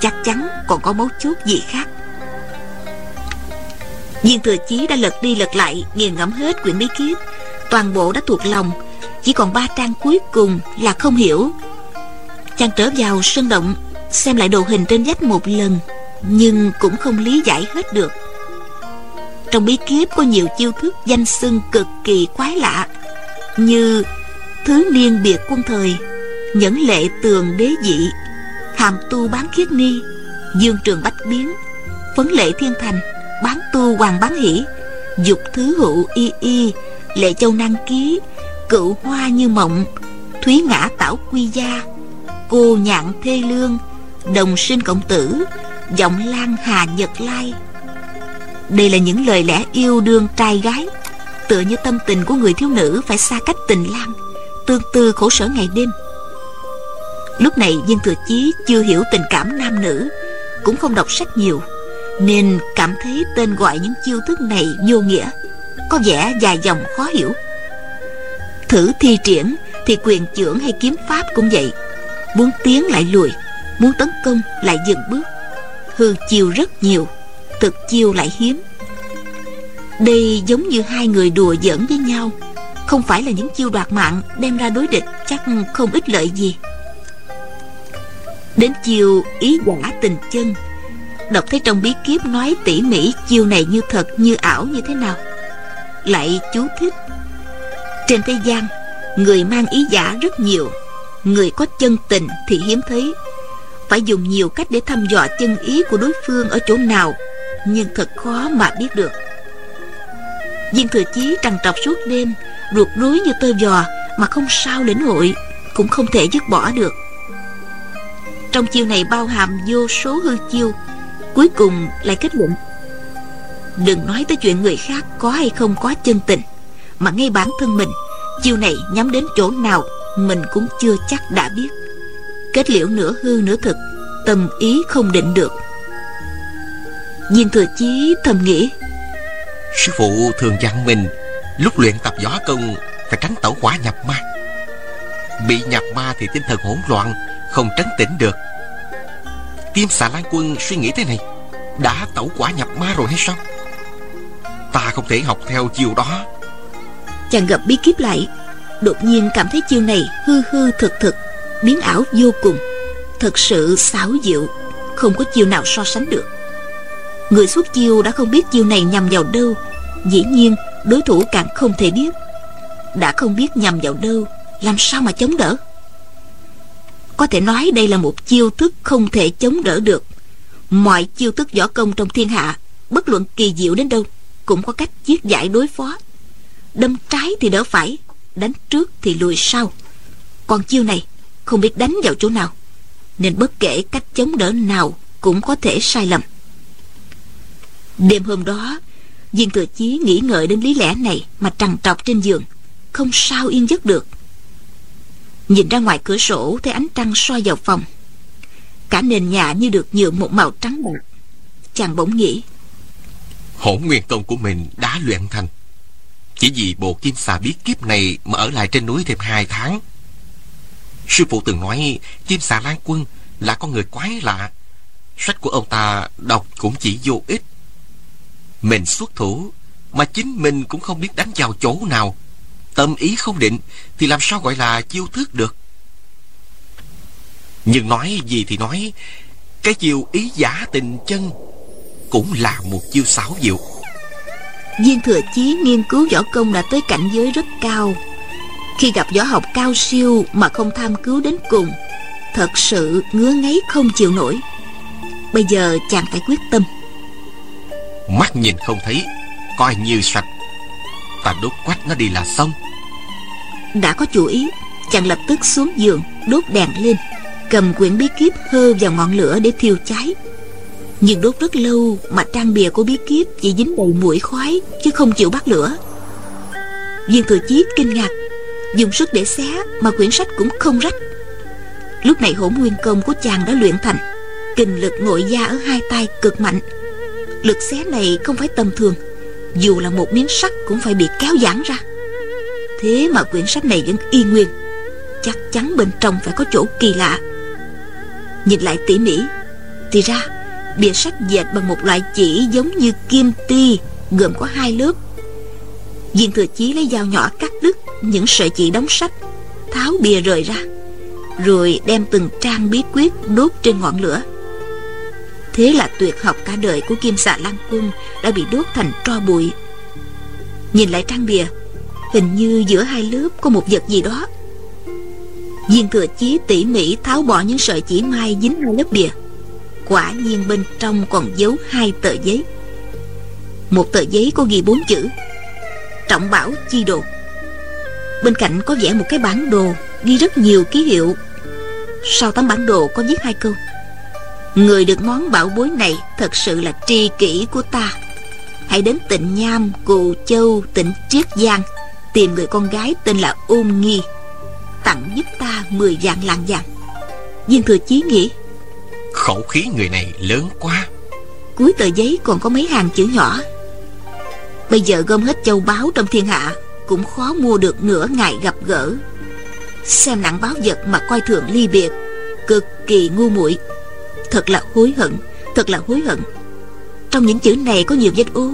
Chắc chắn còn có mấu chốt gì khác viên thừa chí đã lật đi lật lại, nghiền ngẫm hết quyển bí kíp. Toàn bộ đã thuộc lòng, chỉ còn ba trang cuối cùng là không hiểu. Chàng trở vào sân động, xem lại đồ hình trên vách một lần, nhưng cũng không lý giải hết được. Trong bí kíp có nhiều chiêu thức danh xưng cực kỳ quái lạ, như thứ niên biệt quân thời, nhẫn lệ tường đế dị, hàm tu bán khiết ni, dương trường bách biến, phấn lệ thiên thành bán tu hoàng bán hỷ, dục thứ hữu y y, lệ châu năng ký, cựu hoa như mộng, thúy ngã tảo quy gia, cô nhạn thê lương, đồng sinh cộng tử, giọng lan hà nhật lai. Đây là những lời lẽ yêu đương trai gái, tựa như tâm tình của người thiếu nữ phải xa cách tình lang tương tư khổ sở ngày đêm. Lúc này viên thừa chí chưa hiểu tình cảm nam nữ, cũng không đọc sách nhiều nên cảm thấy tên gọi những chiêu thức này vô nghĩa, có vẻ dài dòng khó hiểu. Thử thi triển thì quyền trưởng hay kiếm pháp cũng vậy. Muốn tiến lại lùi, muốn tấn công lại dừng bước. Hư chiêu rất nhiều, thực chiêu lại hiếm. Đây giống như hai người đùa giỡn với nhau. Không phải là những chiêu đoạt mạng đem ra đối địch, chắc không ích lợi gì. Đến chiều ý giả tình chân đọc thấy trong bí kíp nói tỉ mỉ chiêu này như thật, như ảo như thế nào? Lại chú thích, trên thế gian, người mang ý giả rất nhiều, người có chân tình thì hiếm thấy. Phải dùng nhiều cách để thăm dò chân ý của đối phương ở chỗ nào, nhưng thật khó mà biết được. Viên thừa chí trằn trọc suốt đêm, ruột rối như tơ giò mà không sao lĩnh hội, cũng không thể dứt bỏ được. Trong chiêu này bao hàm vô số hư chiêu cuối cùng lại kết luận, đừng nói tới chuyện người khác có hay không có chân tình, mà ngay bản thân mình, chiêu này nhắm đến chỗ nào mình cũng chưa chắc đã biết. Kết liễu nửa hư nửa thực, tâm ý không định được. Viên thừa chí thầm nghĩ, sư phụ thường dặn mình, lúc luyện tập võ công phải tránh tẩu hỏa nhập ma. Bị nhập ma thì tinh thần hỗn loạn, không trấn tĩnh được. Tim xà lan quân suy nghĩ thế này, Đã tẩu quả nhập ma rồi hay sao? Ta không thể học theo chiều đó. Chàng gặp bí kíp lại, Đột nhiên cảm thấy chiêu này hư hư thực thực, biến ảo vô cùng. Thật sự xảo diệu, không có chiêu nào so sánh được. Người xuất chiêu đã không biết chiêu này nhằm vào đâu, dĩ nhiên đối thủ càng không thể biết. Đã không biết nhằm vào đâu, làm sao mà chống đỡ? Có thể nói đây là một chiêu thức không thể chống đỡ được. Mọi chiêu thức võ công trong thiên hạ, bất luận kỳ diệu đến đâu, cũng có cách chiết giải đối phó. Đâm trái thì đỡ phải, đánh trước thì lùi sau. Còn chiêu này không biết đánh vào chỗ nào, nên bất kể cách chống đỡ nào cũng có thể sai lầm. Đêm hôm đó, viên thừa chí nghĩ ngợi đến lý lẽ này mà trằn trọc trên giường, không sao yên giấc được nhìn ra ngoài cửa sổ thấy ánh trăng soi vào phòng. Cả nền nhà như được nhuộm một màu trắng bạc. Chàng bỗng nghĩ hỗn nguyên công của mình đã luyện thành. Chỉ vì bộ kim xà biết kiếp này mà ở lại trên núi thêm hai tháng. Sư phụ từng nói, kim xà lan quân là con người quái lạ. Sách của ông ta đọc cũng chỉ vô ích. Mình xuất thủ mà chính mình cũng không biết đánh vào chỗ nào. Tâm ý không định thì làm sao gọi là chiêu thức được? Nhưng nói gì thì nói cái chiêu ý giả tình chân cũng là một chiêu xảo diệu. Viên thừa chí nghiên cứu võ công đã tới cảnh giới rất cao. Khi gặp võ học cao siêu mà không tham cứu đến cùng thật sự ngứa ngáy không chịu nổi. Bây giờ chàng phải quyết tâm. Mắt nhìn không thấy coi như sạch. Ta đốt quách nó đi là xong đã có chủ ý, chàng lập tức xuống giường, đốt đèn lên, cầm quyển bí kíp hơ vào ngọn lửa để thiêu cháy. Nhưng đốt rất lâu mà trang bìa của bí kíp chỉ dính đầy mũi khoái chứ không chịu bắt lửa. Viên thừa chí kinh ngạc, dùng sức để xé mà quyển sách cũng không rách. Lúc này hỗn nguyên công của chàng đã luyện thành kình lực nội da ở hai tay cực mạnh. Lực xé này không phải tầm thường, dù là một miếng sắt cũng phải bị kéo giãn ra thế mà quyển sách này vẫn y nguyên. Chắc chắn bên trong phải có chỗ kỳ lạ. Nhìn lại tỉ mỉ, thì ra, bìa sách dệt bằng một loại chỉ giống như kim ti, gồm có hai lớp. Viên thừa chí lấy dao nhỏ cắt đứt những sợi chỉ đóng sách, tháo bìa rời ra, rồi đem từng trang bí quyết đốt trên ngọn lửa. Thế là tuyệt học cả đời của kim xà lan quân đã bị đốt thành tro bụi. Nhìn lại trang bìa hình như giữa hai lớp có một vật gì đó. Viên thừa chí tỉ mỉ tháo bỏ những sợi chỉ mai dính hai lớp bìa quả nhiên bên trong còn giấu hai tờ giấy. Một tờ giấy có ghi bốn chữ, trọng bảo chi đồ. Bên cạnh có vẽ một cái bản đồ, ghi rất nhiều ký hiệu. Sau tấm bản đồ có viết hai câu, người được món bảo bối này thật sự là tri kỷ của ta. Hãy đến tịnh nham, cù châu, tỉnh triết giang tìm người con gái tên là ôn nghi tặng giúp ta mười vạn lạng vàng. Viên thừa chí nghĩ khẩu khí người này lớn quá. Cuối tờ giấy còn có mấy hàng chữ nhỏ. Bây giờ gom hết châu báu trong thiên hạ cũng khó mua được nửa ngày gặp gỡ. Xem nặng báo vật mà coi thường ly biệt cực kỳ ngu muội. Thật là hối hận thật là hối hận. Trong những chữ này có nhiều vết ố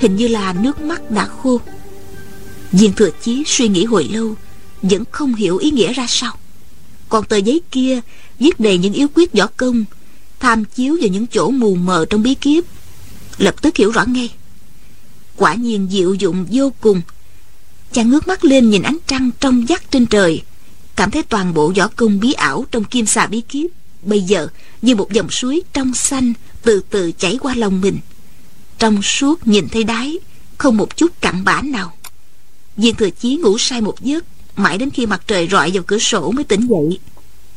hình như là nước mắt đã khô viên thừa chí suy nghĩ hồi lâu, vẫn không hiểu ý nghĩa ra sao. Còn tờ giấy kia viết đầy những yếu quyết võ công, tham chiếu vào những chỗ mù mờ trong bí kiếp lập tức hiểu rõ ngay. Quả nhiên diệu dụng vô cùng. Chàng ngước mắt lên nhìn ánh trăng trong vắt trên trời, cảm thấy toàn bộ võ công bí ảo trong kim xà bí kiếp bây giờ như một dòng suối trong xanh từ từ chảy qua lòng mình. Trong suốt nhìn thấy đáy, không một chút cặn bã nào viên thừa chí ngủ say một giấc, mãi đến khi mặt trời rọi vào cửa sổ mới tỉnh dậy.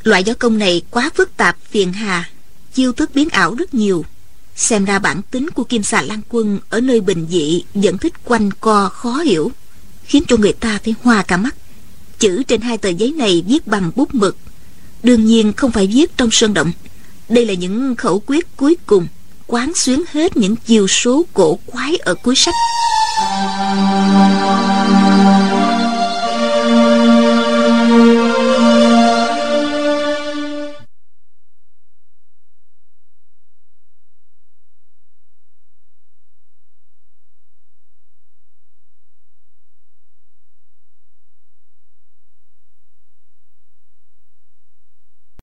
Loại gió công này quá phức tạp, phiền hà, chiêu thức biến ảo rất nhiều. Xem ra bản tính của kim xà lan quân ở nơi bình dị vẫn thích quanh co, khó hiểu, khiến cho người ta phải hoa cả mắt. Chữ trên hai tờ giấy này viết bằng bút mực. Đương nhiên không phải viết trong sơn động. Đây là những khẩu quyết cuối cùng quán xuyến hết những chiều số cổ quái ở cuối sách.